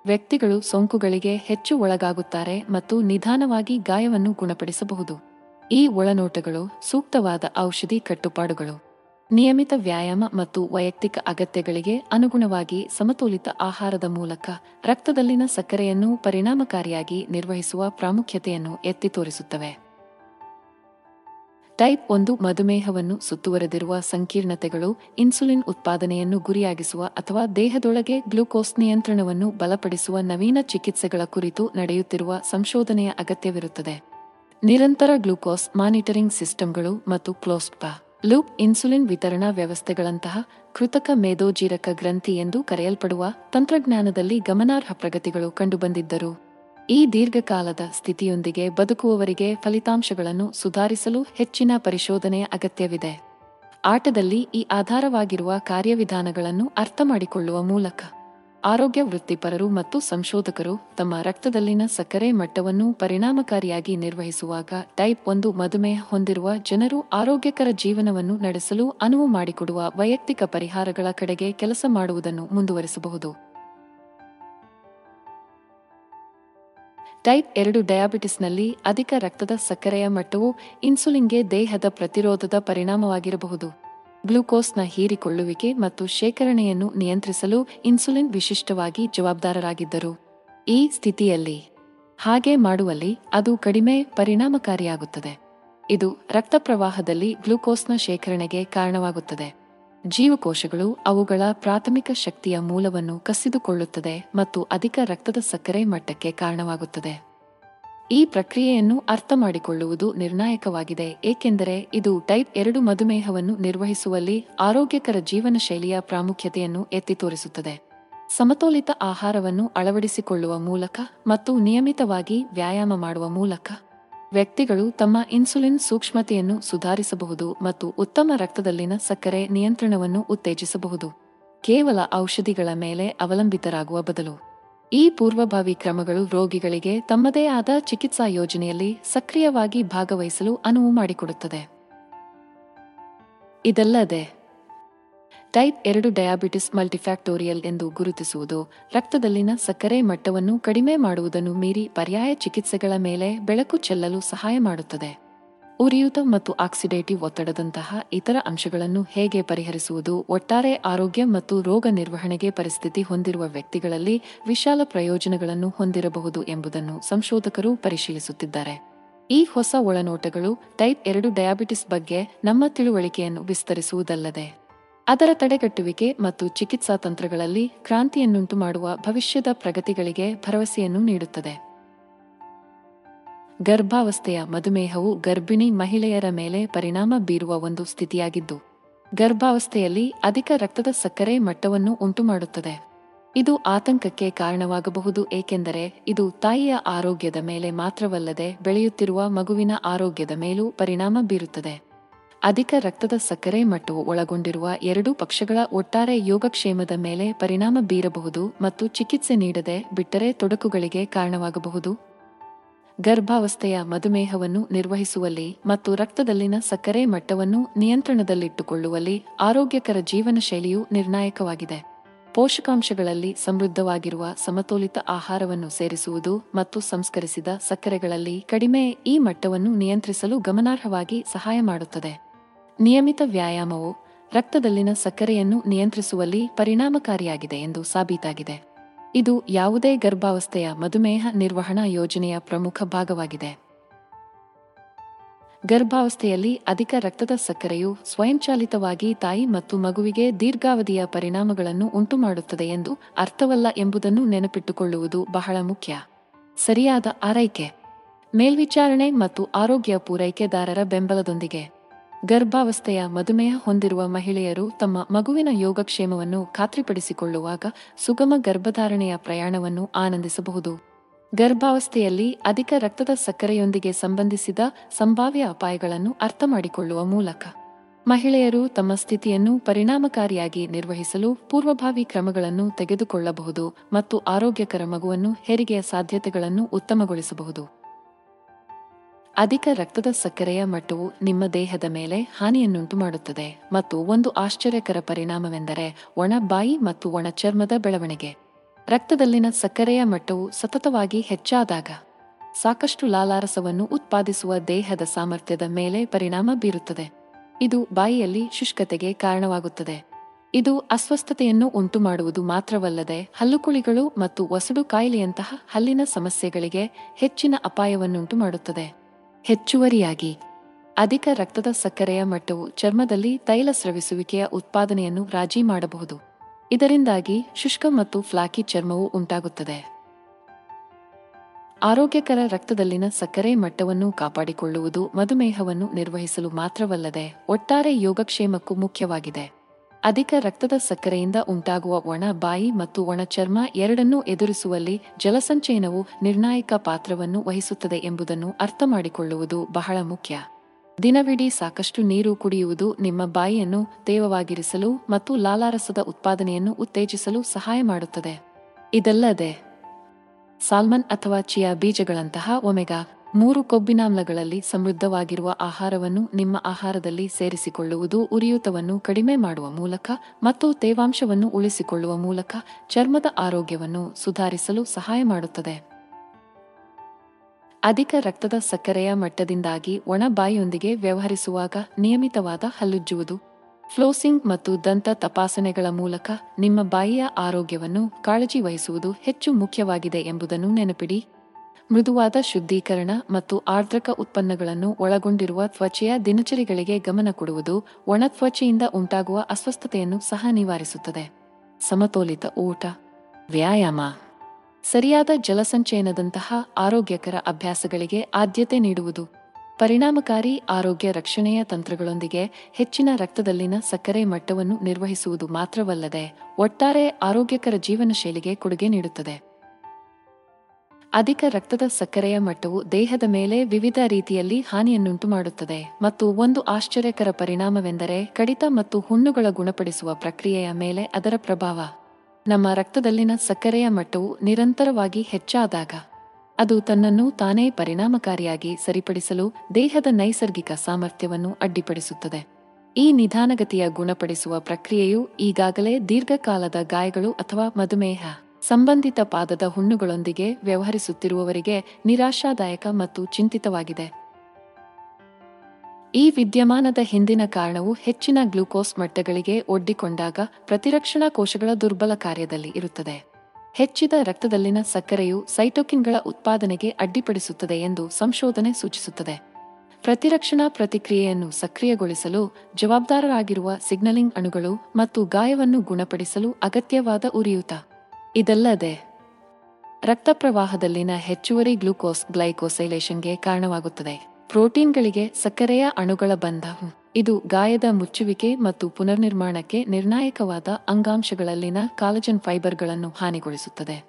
ವ್ಯಕ್ತಿಗಳು ಸೋಂಕುಗಳಿಗೆ ಹೆಚ್ಚು ಒಳಗಾಗುತ್ತಾರೆ ಮತ್ತು ನಿಧಾನವಾಗಿ ಗಾಯವನ್ನು ಗುಣಪಡಿಸಬಹುದು. ಈ ಒಳನೋಟಗಳು ಸೂಕ್ತವಾದ ಔಷಧಿ ಕಟ್ಟುಪಾಡುಗಳು. ನಿಯಮಿತ ವ್ಯಾಯಾಮ ಮತ್ತು ವೈಯಕ್ತಿಕ ಅಗತ್ಯಗಳಿಗೆ ಅನುಗುಣವಾಗಿ ಸಮತೋಲಿತ ಆಹಾರದ ಮೂಲಕ ರಕ್ತದಲ್ಲಿನ ಸಕ್ಕರೆಯನ್ನು ಪರಿಣಾಮಕಾರಿಯಾಗಿ ನಿರ್ವಹಿಸುವ ಪ್ರಾಮುಖ್ಯತೆಯನ್ನು ಎತ್ತಿ ತೋರಿಸುತ್ತವೆ. ಟೈಪ್ ಒಂದು ಮಧುಮೇಹವನ್ನು ಸುತ್ತುವರೆದಿರುವ ಸಂಕೀರ್ಣತೆಗಳು ಇನ್ಸುಲಿನ್ ಉತ್ಪಾದನೆಯನ್ನು ಗುರಿಯಾಗಿಸುವ ಅಥವಾ ದೇಹದೊಳಗೆ ಗ್ಲೂಕೋಸ್ ನಿಯಂತ್ರಣವನ್ನು ಬಲಪಡಿಸುವ ನವೀನ ಚಿಕಿತ್ಸೆಗಳ ಕುರಿತು ನಡೆಯುತ್ತಿರುವ ಸಂಶೋಧನೆಯ ಅಗತ್ಯವಿರುತ್ತದೆ. ನಿರಂತರ ಗ್ಲೂಕೋಸ್ ಮಾನಿಟರಿಂಗ್ ಸಿಸ್ಟಮ್ಗಳು ಮತ್ತು ಕ್ಲೋಸ್ಪಾ ಲೂಪ್ ಇನ್ಸುಲಿನ್ ವಿತರಣಾ ವ್ಯವಸ್ಥೆಗಳಂತಹ ಕೃತಕ ಮೇಧೋಜೀರಕ ಗ್ರಂಥಿ ಎಂದು ಕರೆಯಲ್ಪಡುವ ತಂತ್ರಜ್ಞಾನದಲ್ಲಿ ಗಮನಾರ್ಹ ಪ್ರಗತಿಗಳು ಕಂಡುಬಂದಿದ್ದರು. ಈ ದೀರ್ಘಕಾಲದ ಸ್ಥಿತಿಯೊಂದಿಗೆ ಬದುಕುವವರಿಗೆ ಫಲಿತಾಂಶಗಳನ್ನು ಸುಧಾರಿಸಲು ಹೆಚ್ಚಿನ ಪರಿಶೋಧನೆಯ ಅಗತ್ಯವಿದೆ. ಆಟದಲ್ಲಿ ಈ ಆಧಾರವಾಗಿರುವ ಕಾರ್ಯವಿಧಾನಗಳನ್ನು ಅರ್ಥಮಾಡಿಕೊಳ್ಳುವ ಮೂಲಕ ಆರೋಗ್ಯ ವೃತ್ತಿಪರರು ಮತ್ತು ಸಂಶೋಧಕರು ತಮ್ಮ ರಕ್ತದಲ್ಲಿನ ಸಕ್ಕರೆ ಮಟ್ಟವನ್ನು ಪರಿಣಾಮಕಾರಿಯಾಗಿ ನಿರ್ವಹಿಸುವಾಗ ಟೈಪ್ ಒಂದು ಮಧುಮೇಹ ಹೊಂದಿರುವ ಜನರು ಆರೋಗ್ಯಕರ ಜೀವನವನ್ನು ನಡೆಸಲು ಅನುವು ಮಾಡಿಕೊಡುವ ವೈಯಕ್ತಿಕ ಪರಿಹಾರಗಳ ಕಡೆಗೆ ಕೆಲಸ ಮಾಡುವುದನ್ನು ಮುಂದುವರಿಸಬಹುದು. ಟೈಪ್ ಎರಡು ಡಯಾಬಿಟಿಸ್ನಲ್ಲಿ ಅಧಿಕ ರಕ್ತದ ಸಕ್ಕರೆಯ ಮಟ್ಟವು ಇನ್ಸುಲಿನ್ಗೆ ದೇಹದ ಪ್ರತಿರೋಧದ ಪರಿಣಾಮವಾಗಿರಬಹುದು. ಗ್ಲೂಕೋಸ್ನ ಹೀರಿಕೊಳ್ಳುವಿಕೆ ಮತ್ತು ಶೇಖರಣೆಯನ್ನು ನಿಯಂತ್ರಿಸಲು ಇನ್ಸುಲಿನ್ ವಿಶಿಷ್ಟವಾಗಿ ಜವಾಬ್ದಾರರಾಗಿದ್ದರು. ಈ ಸ್ಥಿತಿಯಲ್ಲಿ ಹಾಗೆ ಮಾಡುವಲ್ಲಿ ಅದು ಕಡಿಮೆ ಪರಿಣಾಮಕಾರಿಯಾಗುತ್ತದೆ. ಇದು ರಕ್ತ ಪ್ರವಾಹದಲ್ಲಿ ಗ್ಲೂಕೋಸ್ನ ಶೇಖರಣೆಗೆ ಕಾರಣವಾಗುತ್ತದೆ. ಜೀವಕೋಶಗಳು ಅವುಗಳ ಪ್ರಾಥಮಿಕ ಶಕ್ತಿಯ ಮೂಲವನ್ನು ಕಸಿದುಕೊಳ್ಳುತ್ತದೆ ಮತ್ತು ಅಧಿಕ ರಕ್ತದ ಸಕ್ಕರೆ ಮಟ್ಟಕ್ಕೆ ಕಾರಣವಾಗುತ್ತದೆ. ಈ ಪ್ರಕ್ರಿಯೆಯನ್ನು ಅರ್ಥ ಮಾಡಿಕೊಳ್ಳುವುದು ನಿರ್ಣಾಯಕವಾಗಿದೆ, ಏಕೆಂದರೆ ಇದು ಟೈಪ್ ಎರಡು ಮಧುಮೇಹವನ್ನು ನಿರ್ವಹಿಸುವಲ್ಲಿ ಆರೋಗ್ಯಕರ ಜೀವನ ಶೈಲಿಯ ಪ್ರಾಮುಖ್ಯತೆಯನ್ನು ಎತ್ತಿ ತೋರಿಸುತ್ತದೆ. ಸಮತೋಲಿತ ಆಹಾರವನ್ನು ಅಳವಡಿಸಿಕೊಳ್ಳುವ ಮೂಲಕ ಮತ್ತು ನಿಯಮಿತವಾಗಿ ವ್ಯಾಯಾಮ ಮಾಡುವ ಮೂಲಕ ವ್ಯಕ್ತಿಗಳು ತಮ್ಮ ಇನ್ಸುಲಿನ್ ಸೂಕ್ಷ್ಮತೆಯನ್ನು ಸುಧಾರಿಸಬಹುದು ಮತ್ತು ಉತ್ತಮ ರಕ್ತದಲ್ಲಿನ ಸಕ್ಕರೆ ನಿಯಂತ್ರಣವನ್ನು ಉತ್ತೇಜಿಸಬಹುದು. ಕೇವಲ ಔಷಧಿಗಳ ಮೇಲೆ ಅವಲಂಬಿತರಾಗುವ ಬದಲು. ಈ ಪೂರ್ವಭಾವಿ ಕ್ರಮಗಳು ರೋಗಿಗಳಿಗೆ ತಮ್ಮದೇ ಆದ ಚಿಕಿತ್ಸಾ ಯೋಜನೆಯಲ್ಲಿ ಸಕ್ರಿಯವಾಗಿ ಭಾಗವಹಿಸಲು ಅನುವು ಮಾಡಿಕೊಡುತ್ತದೆ. ಇದಲ್ಲದೆ ಟೈಪ್ ಎರಡು ಡಯಾಬಿಟಿಸ್ ಮಲ್ಟಿಫ್ಯಾಕ್ಟೋರಿಯಲ್ ಎಂದು ಗುರುತಿಸುವುದು, ರಕ್ತದಲ್ಲಿನ ಸಕ್ಕರೆ ಮಟ್ಟವನ್ನು ಕಡಿಮೆ ಮಾಡುವುದನ್ನು ಮೀರಿ ಪರ್ಯಾಯ ಚಿಕಿತ್ಸೆಗಳ ಮೇಲೆ ಬೆಳಕು ಚೆಲ್ಲಲು ಸಹಾಯ ಮಾಡುತ್ತದೆ. ಉರಿಯೂತ ಮತ್ತು ಆಕ್ಸಿಡೇಟಿವ್ ಒತ್ತಡದಂತಹ ಇತರ ಅಂಶಗಳನ್ನು ಹೇಗೆ ಪರಿಹರಿಸುವುದು, ಒಟ್ಟಾರೆ ಆರೋಗ್ಯ ಮತ್ತು ರೋಗ ನಿರ್ವಹಣೆಗೆ ಪರಿಸ್ಥಿತಿ ಹೊಂದಿರುವ ವ್ಯಕ್ತಿಗಳಲ್ಲಿ ವಿಶಾಲ ಪ್ರಯೋಜನಗಳನ್ನು ಹೊಂದಿರಬಹುದು ಎಂಬುದನ್ನು ಸಂಶೋಧಕರು ಪರಿಶೀಲಿಸುತ್ತಿದ್ದಾರೆ. ಈ ಹೊಸ ಒಳನೋಟಗಳು ಟೈಪ್ ಎರಡು ಡಯಾಬಿಟಿಸ್ ಬಗ್ಗೆ ನಮ್ಮ ತಿಳುವಳಿಕೆಯನ್ನು ವಿಸ್ತರಿಸುವುದಲ್ಲದೆ ಅದರ ತಡೆಗಟ್ಟುವಿಕೆ ಮತ್ತು ಚಿಕಿತ್ಸಾ ತಂತ್ರಗಳಲ್ಲಿ ಕ್ರಾಂತಿಯನ್ನುಂಟು ಮಾಡುವ ಭವಿಷ್ಯದ ಪ್ರಗತಿಗಳಿಗೆ ಭರವಸೆಯನ್ನು ನೀಡುತ್ತದೆ. ಗರ್ಭಾವಸ್ಥೆಯ ಮಧುಮೇಹವು ಗರ್ಭಿಣಿ ಮಹಿಳೆಯರ ಮೇಲೆ ಪರಿಣಾಮ ಬೀರುವ ಒಂದು ಸ್ಥಿತಿಯಾಗಿದ್ದು, ಗರ್ಭಾವಸ್ಥೆಯಲ್ಲಿ ಅಧಿಕ ರಕ್ತದ ಸಕ್ಕರೆ ಮಟ್ಟವನ್ನು ಉಂಟುಮಾಡುತ್ತದೆ. ಇದು ಆತಂಕಕ್ಕೆ ಕಾರಣವಾಗಬಹುದು, ಏಕೆಂದರೆ ಇದು ತಾಯಿಯ ಆರೋಗ್ಯದ ಮೇಲೆ ಮಾತ್ರವಲ್ಲದೆ ಬೆಳೆಯುತ್ತಿರುವ ಮಗುವಿನ ಆರೋಗ್ಯದ ಮೇಲೂ ಪರಿಣಾಮ ಬೀರುತ್ತದೆ. ಅಧಿಕ ರಕ್ತದ ಸಕ್ಕರೆ ಮಟ್ಟವು ಒಳಗೊಂಡಿರುವ ಎರಡೂ ಪಕ್ಷಗಳ ಒಟ್ಟಾರೆ ಯೋಗಕ್ಷೇಮದ ಮೇಲೆ ಪರಿಣಾಮ ಬೀರಬಹುದು ಮತ್ತು ಚಿಕಿತ್ಸೆ ನೀಡದೆ ಬಿಟ್ಟರೆ ತೊಡಕುಗಳಿಗೆ ಕಾರಣವಾಗಬಹುದು. ಗರ್ಭಾವಸ್ಥೆಯ ಮಧುಮೇಹವನ್ನು ನಿರ್ವಹಿಸುವಲ್ಲಿ ಮತ್ತು ರಕ್ತದಲ್ಲಿನ ಸಕ್ಕರೆ ಮಟ್ಟವನ್ನು ನಿಯಂತ್ರಣದಲ್ಲಿಟ್ಟುಕೊಳ್ಳುವಲ್ಲಿ ಆರೋಗ್ಯಕರ ಜೀವನ ಶೈಲಿಯು ನಿರ್ಣಾಯಕವಾಗಿದೆ. ಪೋಷಕಾಂಶಗಳಲ್ಲಿ ಸಮೃದ್ಧವಾಗಿರುವ ಸಮತೋಲಿತ ಆಹಾರವನ್ನು ಸೇರಿಸುವುದು ಮತ್ತು ಸಂಸ್ಕರಿಸಿದ ಸಕ್ಕರೆಗಳಲ್ಲಿ ಕಡಿಮೆ ಈ ಮಟ್ಟವನ್ನು ನಿಯಂತ್ರಿಸಲು ಗಮನಾರ್ಹವಾಗಿ ಸಹಾಯ ಮಾಡುತ್ತದೆ. ನಿಯಮಿತ ವ್ಯಾಯಾಮವು ರಕ್ತದಲ್ಲಿನ ಸಕ್ಕರೆಯನ್ನು ನಿಯಂತ್ರಿಸುವಲ್ಲಿ ಪರಿಣಾಮಕಾರಿಯಾಗಿದೆ ಎಂದು ಸಾಬೀತಾಗಿದೆ. ಇದು ಯಾವುದೇ ಗರ್ಭಾವಸ್ಥೆಯ ಮಧುಮೇಹ ನಿರ್ವಹಣಾ ಯೋಜನೆಯ ಪ್ರಮುಖ ಭಾಗವಾಗಿದೆ. ಗರ್ಭಾವಸ್ಥೆಯಲ್ಲಿ ಅಧಿಕ ರಕ್ತದ ಸಕ್ಕರೆಯು ಸ್ವಯಂಚಾಲಿತವಾಗಿ ತಾಯಿ ಮತ್ತು ಮಗುವಿಗೆ ದೀರ್ಘಾವಧಿಯ ಪರಿಣಾಮಗಳನ್ನು ಉಂಟುಮಾಡುತ್ತದೆ ಎಂದು ಅರ್ಥವಲ್ಲ ಎಂಬುದನ್ನು ನೆನಪಿಟ್ಟುಕೊಳ್ಳುವುದು ಬಹಳ ಮುಖ್ಯ. ಸರಿಯಾದ ಆರೈಕೆ, ಮೇಲ್ವಿಚಾರಣೆ ಮತ್ತು ಆರೋಗ್ಯ ಪೂರೈಕೆದಾರರ ಬೆಂಬಲದೊಂದಿಗೆ. ಗರ್ಭಾವಸ್ಥೆಯ ಮಧುಮೇಹ ಹೊಂದಿರುವ ಮಹಿಳೆಯರು ತಮ್ಮ ಮಗುವಿನ ಯೋಗಕ್ಷೇಮವನ್ನು ಖಾತ್ರಿಪಡಿಸಿಕೊಳ್ಳುವಾಗ ಸುಗಮ ಗರ್ಭಧಾರಣೆಯ ಪ್ರಯಾಣವನ್ನು ಆನಂದಿಸಬಹುದು. ಗರ್ಭಾವಸ್ಥೆಯಲ್ಲಿ ಅಧಿಕ ರಕ್ತದ ಸಕ್ಕರೆಯೊಂದಿಗೆ ಸಂಬಂಧಿಸಿದ ಸಂಭಾವ್ಯ ಅಪಾಯಗಳನ್ನು ಅರ್ಥಮಾಡಿಕೊಳ್ಳುವ ಮೂಲಕ ಮಹಿಳೆಯರು ತಮ್ಮ ಸ್ಥಿತಿಯನ್ನು ಪರಿಣಾಮಕಾರಿಯಾಗಿ ನಿರ್ವಹಿಸಲು ಪೂರ್ವಭಾವಿ ಕ್ರಮಗಳನ್ನು ತೆಗೆದುಕೊಳ್ಳಬಹುದು ಮತ್ತು ಆರೋಗ್ಯಕರ ಮಗುವನ್ನು ಹೆರಿಗೆಯ ಸಾಧ್ಯತೆಗಳನ್ನು ಉತ್ತಮಗೊಳಿಸಬಹುದು. ಅಧಿಕ ರಕ್ತದ ಸಕ್ಕರೆಯ ಮಟ್ಟವು ನಿಮ್ಮ ದೇಹದ ಮೇಲೆ ಹಾನಿಯನ್ನುಂಟು ಮಾಡುತ್ತದೆ ಮತ್ತು ಒಂದು ಆಶ್ಚರ್ಯಕರ ಪರಿಣಾಮವೆಂದರೆ ಒಣ ಬಾಯಿ ಮತ್ತು ಒಣ ಚರ್ಮದ ಬೆಳವಣಿಗೆ. ರಕ್ತದಲ್ಲಿನ ಸಕ್ಕರೆಯ ಮಟ್ಟವು ಸತತವಾಗಿ ಹೆಚ್ಚಾದಾಗ ಸಾಕಷ್ಟು ಲಾಲಾರಸವನ್ನು ಉತ್ಪಾದಿಸುವ ದೇಹದ ಸಾಮರ್ಥ್ಯದ ಮೇಲೆ ಪರಿಣಾಮ ಬೀರುತ್ತದೆ. ಇದು ಬಾಯಿಯಲ್ಲಿ ಶುಷ್ಕತೆಗೆ ಕಾರಣವಾಗುತ್ತದೆ. ಇದು ಅಸ್ವಸ್ಥತೆಯನ್ನು ಉಂಟುಮಾಡುವುದು ಮಾತ್ರವಲ್ಲದೆ ಹಲ್ಲುಕುಳಿಗಳು ಮತ್ತು ಒಸಡು ಕಾಯಿಲೆಯಂತಹ ಹಲ್ಲಿನ ಸಮಸ್ಯೆಗಳಿಗೆ ಹೆಚ್ಚಿನ ಅಪಾಯವನ್ನುಂಟು ಮಾಡುತ್ತದೆ ಹೆಚ್ಚುವರಿಯಾಗಿ. ಅಧಿಕ ರಕ್ತದ ಸಕ್ಕರೆಯ ಮಟ್ಟವು ಚರ್ಮದಲ್ಲಿ ತೈಲ ಸ್ರವಿಸುವಿಕೆಯ ಉತ್ಪಾದನೆಯನ್ನು ರಾಜಿ ಮಾಡಬಹುದು. ಇದರಿಂದಾಗಿ ಶುಷ್ಕ ಮತ್ತು ಫ್ಲಾಕಿ ಚರ್ಮವು ಉಂಟಾಗುತ್ತದೆ. ಆರೋಗ್ಯಕರ ರಕ್ತದಲ್ಲಿನ ಸಕ್ಕರೆ ಮಟ್ಟವನ್ನು ಕಾಪಾಡಿಕೊಳ್ಳುವುದು ಮಧುಮೇಹವನ್ನು ನಿರ್ವಹಿಸಲು ಮಾತ್ರವಲ್ಲದೆ ಒಟ್ಟಾರೆ ಯೋಗಕ್ಷೇಮಕ್ಕೂ ಮುಖ್ಯವಾಗಿದೆ. ಅಧಿಕ ರಕ್ತದ ಸಕ್ಕರೆಯಿಂದ ಉಂಟಾಗುವ ಒಣ ಬಾಯಿ ಮತ್ತು ಒಣ ಚರ್ಮ ಎರಡನ್ನೂ ಎದುರಿಸುವಲ್ಲಿ ಜಲಸಂಚಯನವು ನಿರ್ಣಾಯಕ ಪಾತ್ರವನ್ನು ವಹಿಸುತ್ತದೆ ಎಂಬುದನ್ನು ಅರ್ಥಮಾಡಿಕೊಳ್ಳುವುದು ಬಹಳ ಮುಖ್ಯ. ದಿನವಿಡೀ ಸಾಕಷ್ಟು ನೀರು ಕುಡಿಯುವುದು ನಿಮ್ಮ ಬಾಯಿಯನ್ನು ತೇವವಾಗಿರಿಸಲು ಮತ್ತು ಲಾಲಾರಸದ ಉತ್ಪಾದನೆಯನ್ನು ಉತ್ತೇಜಿಸಲು ಸಹಾಯ ಮಾಡುತ್ತದೆ. ಇದಲ್ಲದೆ, ಸಾಲ್ಮನ್ ಅಥವಾ ಚಿಯಾ ಬೀಜಗಳಂತಹ ಒಮೆಗಾ ಮೂರು ಕೊಬ್ಬಿನಾಮ್ಲಗಳಲ್ಲಿ ಸಮೃದ್ಧವಾಗಿರುವ ಆಹಾರವನ್ನು ನಿಮ್ಮ ಆಹಾರದಲ್ಲಿ ಸೇರಿಸಿಕೊಳ್ಳುವುದು ಉರಿಯೂತವನ್ನು ಕಡಿಮೆ ಮಾಡುವ ಮೂಲಕ ಮತ್ತು ತೇವಾಂಶವನ್ನು ಉಳಿಸಿಕೊಳ್ಳುವ ಮೂಲಕ ಚರ್ಮದ ಆರೋಗ್ಯವನ್ನು ಸುಧಾರಿಸಲು ಸಹಾಯ ಮಾಡುತ್ತದೆ. ಅಧಿಕ ರಕ್ತದ ಸಕ್ಕರೆಯ ಮಟ್ಟದಿಂದಾಗಿ ಒಣ ಬಾಯಿಯೊಂದಿಗೆ ವ್ಯವಹರಿಸುವಾಗ ನಿಯಮಿತವಾದ ಹಲ್ಲುಜ್ಜುವುದು, ಫ್ಲೋಸಿಂಗ್ ಮತ್ತು ದಂತ ತಪಾಸಣೆಗಳ ಮೂಲಕ ನಿಮ್ಮ ಬಾಯಿಯ ಆರೋಗ್ಯವನ್ನು ಕಾಳಜಿ ವಹಿಸುವುದು ಹೆಚ್ಚು ಮುಖ್ಯವಾಗಿದೆ ಎಂಬುದನ್ನು ನೆನಪಿಡಿ. ಮೃದುವಾದ ಶುದ್ಧೀಕರಣ ಮತ್ತು ಆರ್ದ್ರಕ ಉತ್ಪನ್ನಗಳನ್ನು ಒಳಗೊಂಡಿರುವ ತ್ವಚೆಯ ದಿನಚರಿಗಳಿಗೆ ಗಮನ ಕೊಡುವುದು ಒಣ ತ್ವಚೆಯಿಂದ ಉಂಟಾಗುವ ಅಸ್ವಸ್ಥತೆಯನ್ನು ಸಹ ನಿವಾರಿಸುತ್ತದೆ. ಸಮತೋಲಿತ ಊಟ. ವ್ಯಾಯಾಮ. ಸರಿಯಾದ ಜಲಸಂಚಯನದಂತಹ ಆರೋಗ್ಯಕರ ಅಭ್ಯಾಸಗಳಿಗೆ ಆದ್ಯತೆ ನೀಡುವುದು. ಪರಿಣಾಮಕಾರಿ ಆರೋಗ್ಯ ರಕ್ಷಣೆಯ ತಂತ್ರಗಳೊಂದಿಗೆ ಹೆಚ್ಚಿನ ರಕ್ತದಲ್ಲಿನ ಸಕ್ಕರೆ ಮಟ್ಟವನ್ನು ನಿರ್ವಹಿಸುವುದು ಮಾತ್ರವಲ್ಲದೆ, ಒಟ್ಟಾರೆ ಆರೋಗ್ಯಕರ ಜೀವನ ಶೈಲಿಗೆ ಕೊಡುಗೆ ನೀಡುತ್ತದೆ. ಅಧಿಕ ರಕ್ತದ ಸಕ್ಕರೆಯ ಮಟ್ಟವು ದೇಹದ ಮೇಲೆ ವಿವಿಧ ರೀತಿಯಲ್ಲಿ ಹಾನಿಯನ್ನುಂಟು ಮಾಡುತ್ತದೆ ಮತ್ತು ಒಂದು ಆಶ್ಚರ್ಯಕರ ಪರಿಣಾಮವೆಂದರೆ ಕಡಿತ ಮತ್ತು ಹುಣ್ಣುಗಳ ಗುಣಪಡಿಸುವ ಪ್ರಕ್ರಿಯೆಯ ಮೇಲೆ ಅದರ ಪ್ರಭಾವ. ನಮ್ಮ ರಕ್ತದಲ್ಲಿನ ಸಕ್ಕರೆಯ ಮಟ್ಟವು ನಿರಂತರವಾಗಿ ಹೆಚ್ಚಾದಾಗ, ಅದು ತನ್ನನ್ನು ತಾನೇ ಪರಿಣಾಮಕಾರಿಯಾಗಿ ಸರಿಪಡಿಸಲು ದೇಹದ ನೈಸರ್ಗಿಕ ಸಾಮರ್ಥ್ಯವನ್ನು ಅಡ್ಡಿಪಡಿಸುತ್ತದೆ. ಈ ನಿಧಾನಗತಿಯ ಗುಣಪಡಿಸುವ ಪ್ರಕ್ರಿಯೆಯು ಈಗಾಗಲೇ ದೀರ್ಘಕಾಲದ ಗಾಯಗಳು ಅಥವಾ ಮಧುಮೇಹ. ಸಂಬಂಧಿತ ಪಾದದ ಹುಣ್ಣುಗಳೊಂದಿಗೆ ವ್ಯವಹರಿಸುತ್ತಿರುವವರಿಗೆ ನಿರಾಶಾದಾಯಕ ಮತ್ತು ಚಿಂತಿತವಾಗಿದೆ. ಈ ವಿದ್ಯಮಾನದ ಹಿಂದಿನ ಕಾರಣವು ಹೆಚ್ಚಿನ ಗ್ಲೂಕೋಸ್ ಮಟ್ಟಗಳಿಗೆ ಒಡ್ಡಿಕೊಂಡಾಗ ಪ್ರತಿರಕ್ಷಣಾ ಕೋಶಗಳ ದುರ್ಬಲ ಕಾರ್ಯದಲ್ಲಿ ಇರುತ್ತದೆ. ಹೆಚ್ಚಿದ ರಕ್ತದಲ್ಲಿನ ಸಕ್ಕರೆಯು ಸೈಟೋಕಿನ್ಗಳ ಉತ್ಪಾದನೆಗೆ ಅಡ್ಡಿಪಡಿಸುತ್ತದೆ ಎಂದು ಸಂಶೋಧನೆ ಸೂಚಿಸುತ್ತದೆ. ಪ್ರತಿರಕ್ಷಣಾ ಪ್ರತಿಕ್ರಿಯೆಯನ್ನು ಸಕ್ರಿಯಗೊಳಿಸಲು ಜವಾಬ್ದಾರರಾಗಿರುವ ಸಿಗ್ನಲಿಂಗ್ ಅಣುಗಳು ಮತ್ತು ಗಾಯವನ್ನು ಗುಣಪಡಿಸಲು ಅಗತ್ಯವಾದ ಉರಿಯೂತ. ಇದಲ್ಲದೆ ರಕ್ತ ಪ್ರವಾಹದಲ್ಲಿನ ಹೆಚ್ಚುವರಿ ಗ್ಲೂಕೋಸ್ ಗ್ಲೈಕೋಸೈಲೇಷನ್ಗೆ ಕಾರಣವಾಗುತ್ತದೆ. ಪ್ರೋಟೀನ್ಗಳಿಗೆ ಸಕ್ಕರೆಯ ಅಣುಗಳ ಬಂಧವು. ಇದು ಗಾಯದ ಮುಚ್ಚುವಿಕೆ ಮತ್ತು ಪುನರ್ನಿರ್ಮಾಣಕ್ಕೆ ನಿರ್ಣಾಯಕವಾದ ಅಂಗಾಂಶಗಳಲ್ಲಿನ ಕಾಲಜನ್ ಫೈಬರ್ಗಳನ್ನು ಹಾನಿಗೊಳಿಸುತ್ತದೆ.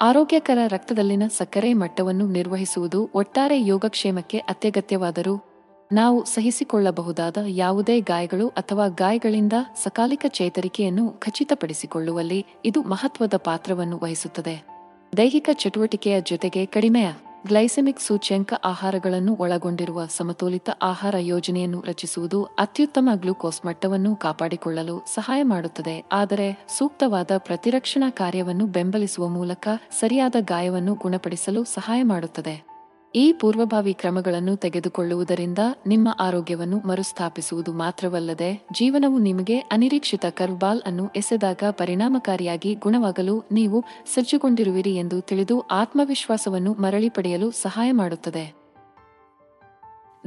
ಆರೋಗ್ಯಕರ ರಕ್ತದಲ್ಲಿನ ಸಕ್ಕರೆ ಮಟ್ಟವನ್ನು ನಿರ್ವಹಿಸುವುದು ಒಟ್ಟಾರೆ ಯೋಗಕ್ಷೇಮಕ್ಕೆ ಅತ್ಯಗತ್ಯವಾದರೂ ನಾವು ಸಹಿಸಿಕೊಳ್ಳಬಹುದಾದ ಯಾವುದೇ ಗಾಯಗಳು ಅಥವಾ ಗಾಯಗಳಿಂದ ಸಕಾಲಿಕ ಚೇತರಿಕೆಯನ್ನು ಖಚಿತಪಡಿಸಿಕೊಳ್ಳುವಲ್ಲಿ ಇದು ಮಹತ್ವದ ಪಾತ್ರವನ್ನು ವಹಿಸುತ್ತದೆ. ದೈಹಿಕ ಚಟುವಟಿಕೆಯ ಜೊತೆಗೆ ಕಡಿಮೆಯ ಗ್ಲೈಸೆಮಿಕ್ ಸೂಚ್ಯಂಕ ಆಹಾರಗಳನ್ನು ಒಳಗೊಂಡಿರುವ ಸಮತೋಲಿತ ಆಹಾರ ಯೋಜನೆಯನ್ನು ರಚಿಸುವುದು ಅತ್ಯುತ್ತಮ ಗ್ಲೂಕೋಸ್ ಮಟ್ಟವನ್ನು ಕಾಪಾಡಿಕೊಳ್ಳಲು ಸಹಾಯ ಮಾಡುತ್ತದೆ. ಆದರೆ ಸೂಕ್ತವಾದ ಪ್ರತಿರಕ್ಷಣಾ ಕಾರ್ಯವನ್ನು ಬೆಂಬಲಿಸುವ ಮೂಲಕ ಸರಿಯಾದ ಗಾಯವನ್ನು ಗುಣಪಡಿಸಲು ಸಹಾಯ ಮಾಡುತ್ತದೆ. ಈ ಪೂರ್ವಭಾವಿ ಕ್ರಮಗಳನ್ನು ತೆಗೆದುಕೊಳ್ಳುವುದರಿಂದ ನಿಮ್ಮ ಆರೋಗ್ಯವನ್ನು ಮರುಸ್ಥಾಪಿಸುವುದು ಮಾತ್ರವಲ್ಲದೆ ಜೀವನವು ನಿಮಗೆ ಅನಿರೀಕ್ಷಿತ ಕರ್ಬಾಲ್ ಅನ್ನು ಎಸೆದಾಗ ಪರಿಣಾಮಕಾರಿಯಾಗಿ ಗುಣವಾಗಲು ನೀವು ಸಜ್ಜುಗೊಂಡಿರುವಿರಿ ಎಂದು ತಿಳಿದು ಆತ್ಮವಿಶ್ವಾಸವನ್ನು ಮರಳಿ ಪಡೆಯಲು ಸಹಾಯ ಮಾಡುತ್ತದೆ.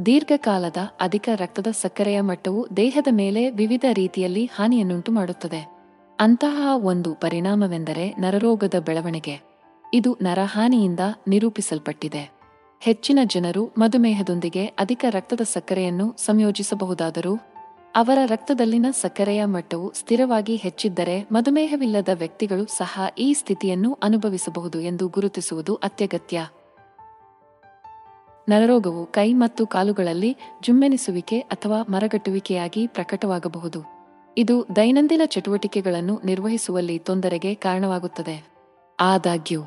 ದೀರ್ಘಕಾಲದ ಅಧಿಕ ರಕ್ತದ ಸಕ್ಕರೆಯ ಮಟ್ಟವು ದೇಹದ ಮೇಲೆ ವಿವಿಧ ರೀತಿಯಲ್ಲಿ ಹಾನಿಯನ್ನುಂಟು ಮಾಡುತ್ತದೆ. ಅಂತಹ ಒಂದು ಪರಿಣಾಮವೆಂದರೆ ನರರೋಗದ ಬೆಳವಣಿಗೆ. ಇದು ನರಹಾನಿಯಿಂದ ನಿರೂಪಿಸಲ್ಪಟ್ಟಿದೆ. ಹೆಚ್ಚಿನ ಜನರು ಮಧುಮೇಹದೊಂದಿಗೆ ಅಧಿಕ ರಕ್ತದ ಸಕ್ಕರೆಯನ್ನು ಸಂಯೋಜಿಸಬಹುದಾದರೂ, ಅವರ ರಕ್ತದಲ್ಲಿನ ಸಕ್ಕರೆಯ ಮಟ್ಟವು ಸ್ಥಿರವಾಗಿ ಹೆಚ್ಚಿದ್ದರೆ ಮಧುಮೇಹವಿಲ್ಲದ ವ್ಯಕ್ತಿಗಳು ಸಹ ಈ ಸ್ಥಿತಿಯನ್ನು ಅನುಭವಿಸಬಹುದು ಎಂದು ಗುರುತಿಸುವುದು ಅತ್ಯಗತ್ಯ. ನರರೋಗವು ಕೈ ಮತ್ತು ಕಾಲುಗಳಲ್ಲಿ ಜುಮ್ಮೆನಿಸುವಿಕೆ ಅಥವಾ ಮರಗಟ್ಟುವಿಕೆಯಾಗಿ ಪ್ರಕಟವಾಗಬಹುದು. ಇದು ದೈನಂದಿನ ಚಟುವಟಿಕೆಗಳನ್ನು ನಿರ್ವಹಿಸುವಲ್ಲಿ ತೊಂದರೆಗೆ ಕಾರಣವಾಗುತ್ತದೆ. ಆದಾಗ್ಯೂ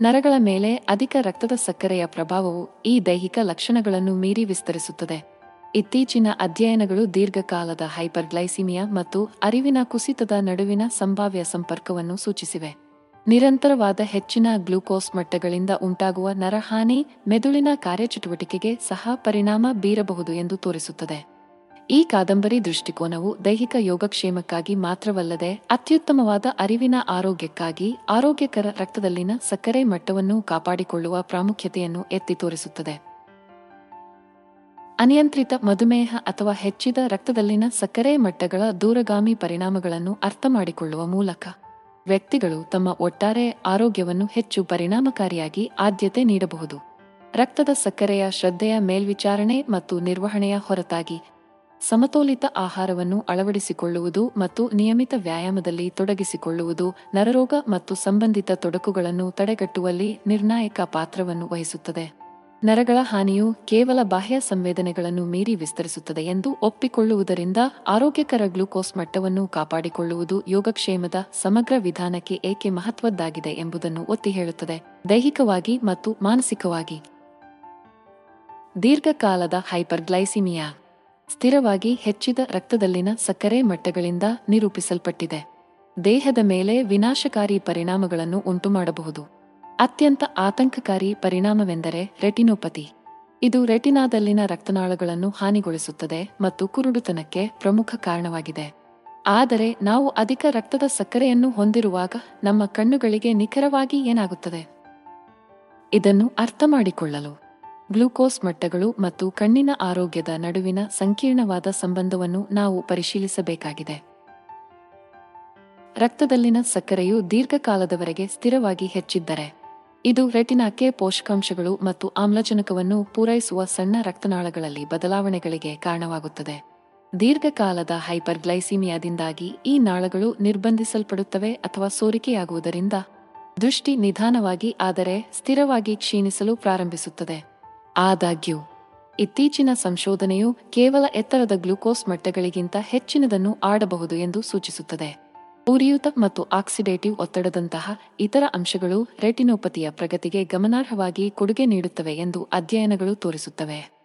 ನರಗಳ ಮೇಲೆ ಅಧಿಕ ರಕ್ತದ ಸಕ್ಕರೆಯ ಪ್ರಭಾವವು ಈ ದೈಹಿಕ ಲಕ್ಷಣಗಳನ್ನು ಮೀರಿ ವಿಸ್ತರಿಸುತ್ತದೆ. ಇತ್ತೀಚಿನ ಅಧ್ಯಯನಗಳು ದೀರ್ಘಕಾಲದ ಹೈಪರ್ಗ್ಲೈಸಿಮಿಯಾ ಮತ್ತು ಅರಿವಿನ ಕುಸಿತದ ನಡುವಿನ ಸಂಭಾವ್ಯ ಸಂಪರ್ಕವನ್ನು ಸೂಚಿಸಿವೆ. ನಿರಂತರವಾದ ಹೆಚ್ಚಿನ ಗ್ಲೂಕೋಸ್ ಮಟ್ಟಗಳಿಂದ ಉಂಟಾಗುವ ನರಹಾನಿ ಮೆದುಳಿನ ಕಾರ್ಯಚಟುವಟಿಕೆಗೆ ಸಹ ಪರಿಣಾಮ ಬೀರಬಹುದು ಎಂದು ತೋರಿಸುತ್ತದೆ. ಈ ಕಾದಂಬರಿ ದೃಷ್ಟಿಕೋನವು ದೈಹಿಕ ಯೋಗಕ್ಷೇಮಕ್ಕಾಗಿ ಮಾತ್ರವಲ್ಲದೆ ಅತ್ಯುತ್ತಮವಾದ ಅರಿವಿನ ಆರೋಗ್ಯಕ್ಕಾಗಿ ಆರೋಗ್ಯಕರ ರಕ್ತದಲ್ಲಿನ ಸಕ್ಕರೆ ಮಟ್ಟವನ್ನು ಕಾಪಾಡಿಕೊಳ್ಳುವ ಪ್ರಾಮುಖ್ಯತೆಯನ್ನು ಎತ್ತಿ ತೋರಿಸುತ್ತದೆ. ಅನಿಯಂತ್ರಿತ ಮಧುಮೇಹ ಅಥವಾ ಹೆಚ್ಚಿದ ರಕ್ತದಲ್ಲಿನ ಸಕ್ಕರೆ ಮಟ್ಟಗಳ ದೂರಗಾಮಿ ಪರಿಣಾಮಗಳನ್ನು ಅರ್ಥಮಾಡಿಕೊಳ್ಳುವ ಮೂಲಕ ವ್ಯಕ್ತಿಗಳು ತಮ್ಮ ಒಟ್ಟಾರೆ ಆರೋಗ್ಯವನ್ನು ಹೆಚ್ಚು ಪರಿಣಾಮಕಾರಿಯಾಗಿ ಆದ್ಯತೆ ನೀಡಬಹುದು. ರಕ್ತದ ಸಕ್ಕರೆಯ ಶ್ರದ್ಧೆಯ ಮೇಲ್ವಿಚಾರಣೆ ಮತ್ತು ನಿರ್ವಹಣೆಯ ಹೊರತಾಗಿ ಸಮತೋಲಿತ ಆಹಾರವನ್ನು ಅಳವಡಿಸಿಕೊಳ್ಳುವುದು ಮತ್ತು ನಿಯಮಿತ ವ್ಯಾಯಾಮದಲ್ಲಿ ತೊಡಗಿಸಿಕೊಳ್ಳುವುದು ನರರೋಗ ಮತ್ತು ಸಂಬಂಧಿತ ತೊಡಕುಗಳನ್ನು ತಡೆಗಟ್ಟುವಲ್ಲಿ ನಿರ್ಣಾಯಕ ಪಾತ್ರವನ್ನು ವಹಿಸುತ್ತದೆ. ನರಗಳ ಹಾನಿಯು ಕೇವಲ ಬಾಹ್ಯ ಸಂವೇದನೆಗಳನ್ನು ಮೀರಿ ವಿಸ್ತರಿಸುತ್ತದೆ ಎಂದು ಒಪ್ಪಿಕೊಳ್ಳುವುದರಿಂದ ಆರೋಗ್ಯಕರ ಗ್ಲೂಕೋಸ್ ಮಟ್ಟವನ್ನು ಕಾಪಾಡಿಕೊಳ್ಳುವುದು ಯೋಗಕ್ಷೇಮದ ಸಮಗ್ರ ವಿಧಾನಕ್ಕೆ ಏಕೆ ಮಹತ್ವದ್ದಾಗಿದೆ ಎಂಬುದನ್ನು ಒತ್ತಿ ಹೇಳುತ್ತದೆ. ದೈಹಿಕವಾಗಿ ಮತ್ತು ಮಾನಸಿಕವಾಗಿ. ದೀರ್ಘಕಾಲದ ಹೈಪರ್ಗ್ಲೈಸಿಮಿಯಾ. ಸ್ಥಿರವಾಗಿ ಹೆಚ್ಚಿದ ರಕ್ತದಲ್ಲಿನ ಸಕ್ಕರೆ ಮಟ್ಟಗಳಿಂದ ನಿರೂಪಿಸಲ್ಪಟ್ಟಿದೆ. ದೇಹದ ಮೇಲೆ ವಿನಾಶಕಾರಿ ಪರಿಣಾಮಗಳನ್ನು ಉಂಟುಮಾಡಬಹುದು. ಅತ್ಯಂತ ಆತಂಕಕಾರಿ ಪರಿಣಾಮವೆಂದರೆ ರೆಟಿನೋಪತಿ. ಇದು ರೆಟಿನಾದಲ್ಲಿನ ರಕ್ತನಾಳಗಳನ್ನು ಹಾನಿಗೊಳಿಸುತ್ತದೆ ಮತ್ತು ಕುರುಡುತನಕ್ಕೆ ಪ್ರಮುಖ ಕಾರಣವಾಗಿದೆ. ಆದರೆ ನಾವು ಅಧಿಕ ರಕ್ತದ ಸಕ್ಕರೆಯನ್ನು ಹೊಂದಿರುವಾಗ ನಮ್ಮ ಕಣ್ಣುಗಳಿಗೆ ನಿಖರವಾಗಿ ಏನಾಗುತ್ತದೆ? ಇದನ್ನು ಅರ್ಥಮಾಡಿಕೊಳ್ಳಲು ಗ್ಲೂಕೋಸ್ ಮಟ್ಟಗಳು ಮತ್ತು ಕಣ್ಣಿನ ಆರೋಗ್ಯದ ನಡುವಿನ ಸಂಕೀರ್ಣವಾದ ಸಂಬಂಧವನ್ನು ನಾವು ಪರಿಶೀಲಿಸಬೇಕಾಗಿದೆ. ರಕ್ತದಲ್ಲಿನ ಸಕ್ಕರೆಯು ದೀರ್ಘಕಾಲದವರೆಗೆ ಸ್ಥಿರವಾಗಿ ಹೆಚ್ಚಿದ್ದರೆ, ಇದು ರೆಟಿನಾಕ್ಕೆ ಪೋಷಕಾಂಶಗಳು ಮತ್ತು ಆಮ್ಲಜನಕವನ್ನು ಪೂರೈಸುವ ಸಣ್ಣ ರಕ್ತನಾಳಗಳಲ್ಲಿ ಬದಲಾವಣೆಗಳಿಗೆ ಕಾರಣವಾಗುತ್ತದೆ. ದೀರ್ಘಕಾಲದ ಹೈಪರ್ಗ್ಲೈಸಿಮಿಯಾದಿಂದಾಗಿ ಈ ನಾಳಗಳು ನಿರ್ಬಂಧಿಸಲ್ಪಡುತ್ತವೆ ಅಥವಾ ಸೋರಿಕೆಯಾಗುವುದರಿಂದ ದೃಷ್ಟಿ ನಿಧಾನವಾಗಿ ಆದರೆ ಸ್ಥಿರವಾಗಿ ಕ್ಷೀಣಿಸಲು ಪ್ರಾರಂಭಿಸುತ್ತದೆ. ಆದಾಗ್ಯೂ, ಇತ್ತೀಚಿನ ಸಂಶೋಧನೆಯು ಕೇವಲ ಎತ್ತರದ ಗ್ಲೂಕೋಸ್ ಮಟ್ಟಗಳಿಗಿಂತ ಹೆಚ್ಚಿನದನ್ನು ಆಡಬಹುದು ಎಂದು ಸೂಚಿಸುತ್ತದೆ. ಉರಿಯೂತ ಮತ್ತು ಆಕ್ಸಿಡೇಟಿವ್ ಒತ್ತಡದಂತಹ ಇತರ ಅಂಶಗಳು ರೆಟಿನೋಪತಿಯ ಪ್ರಗತಿಗೆ ಗಮನಾರ್ಹವಾಗಿ ಕೊಡುಗೆ ನೀಡುತ್ತವೆ ಎಂದು ಅಧ್ಯಯನಗಳು ತೋರಿಸುತ್ತವೆ.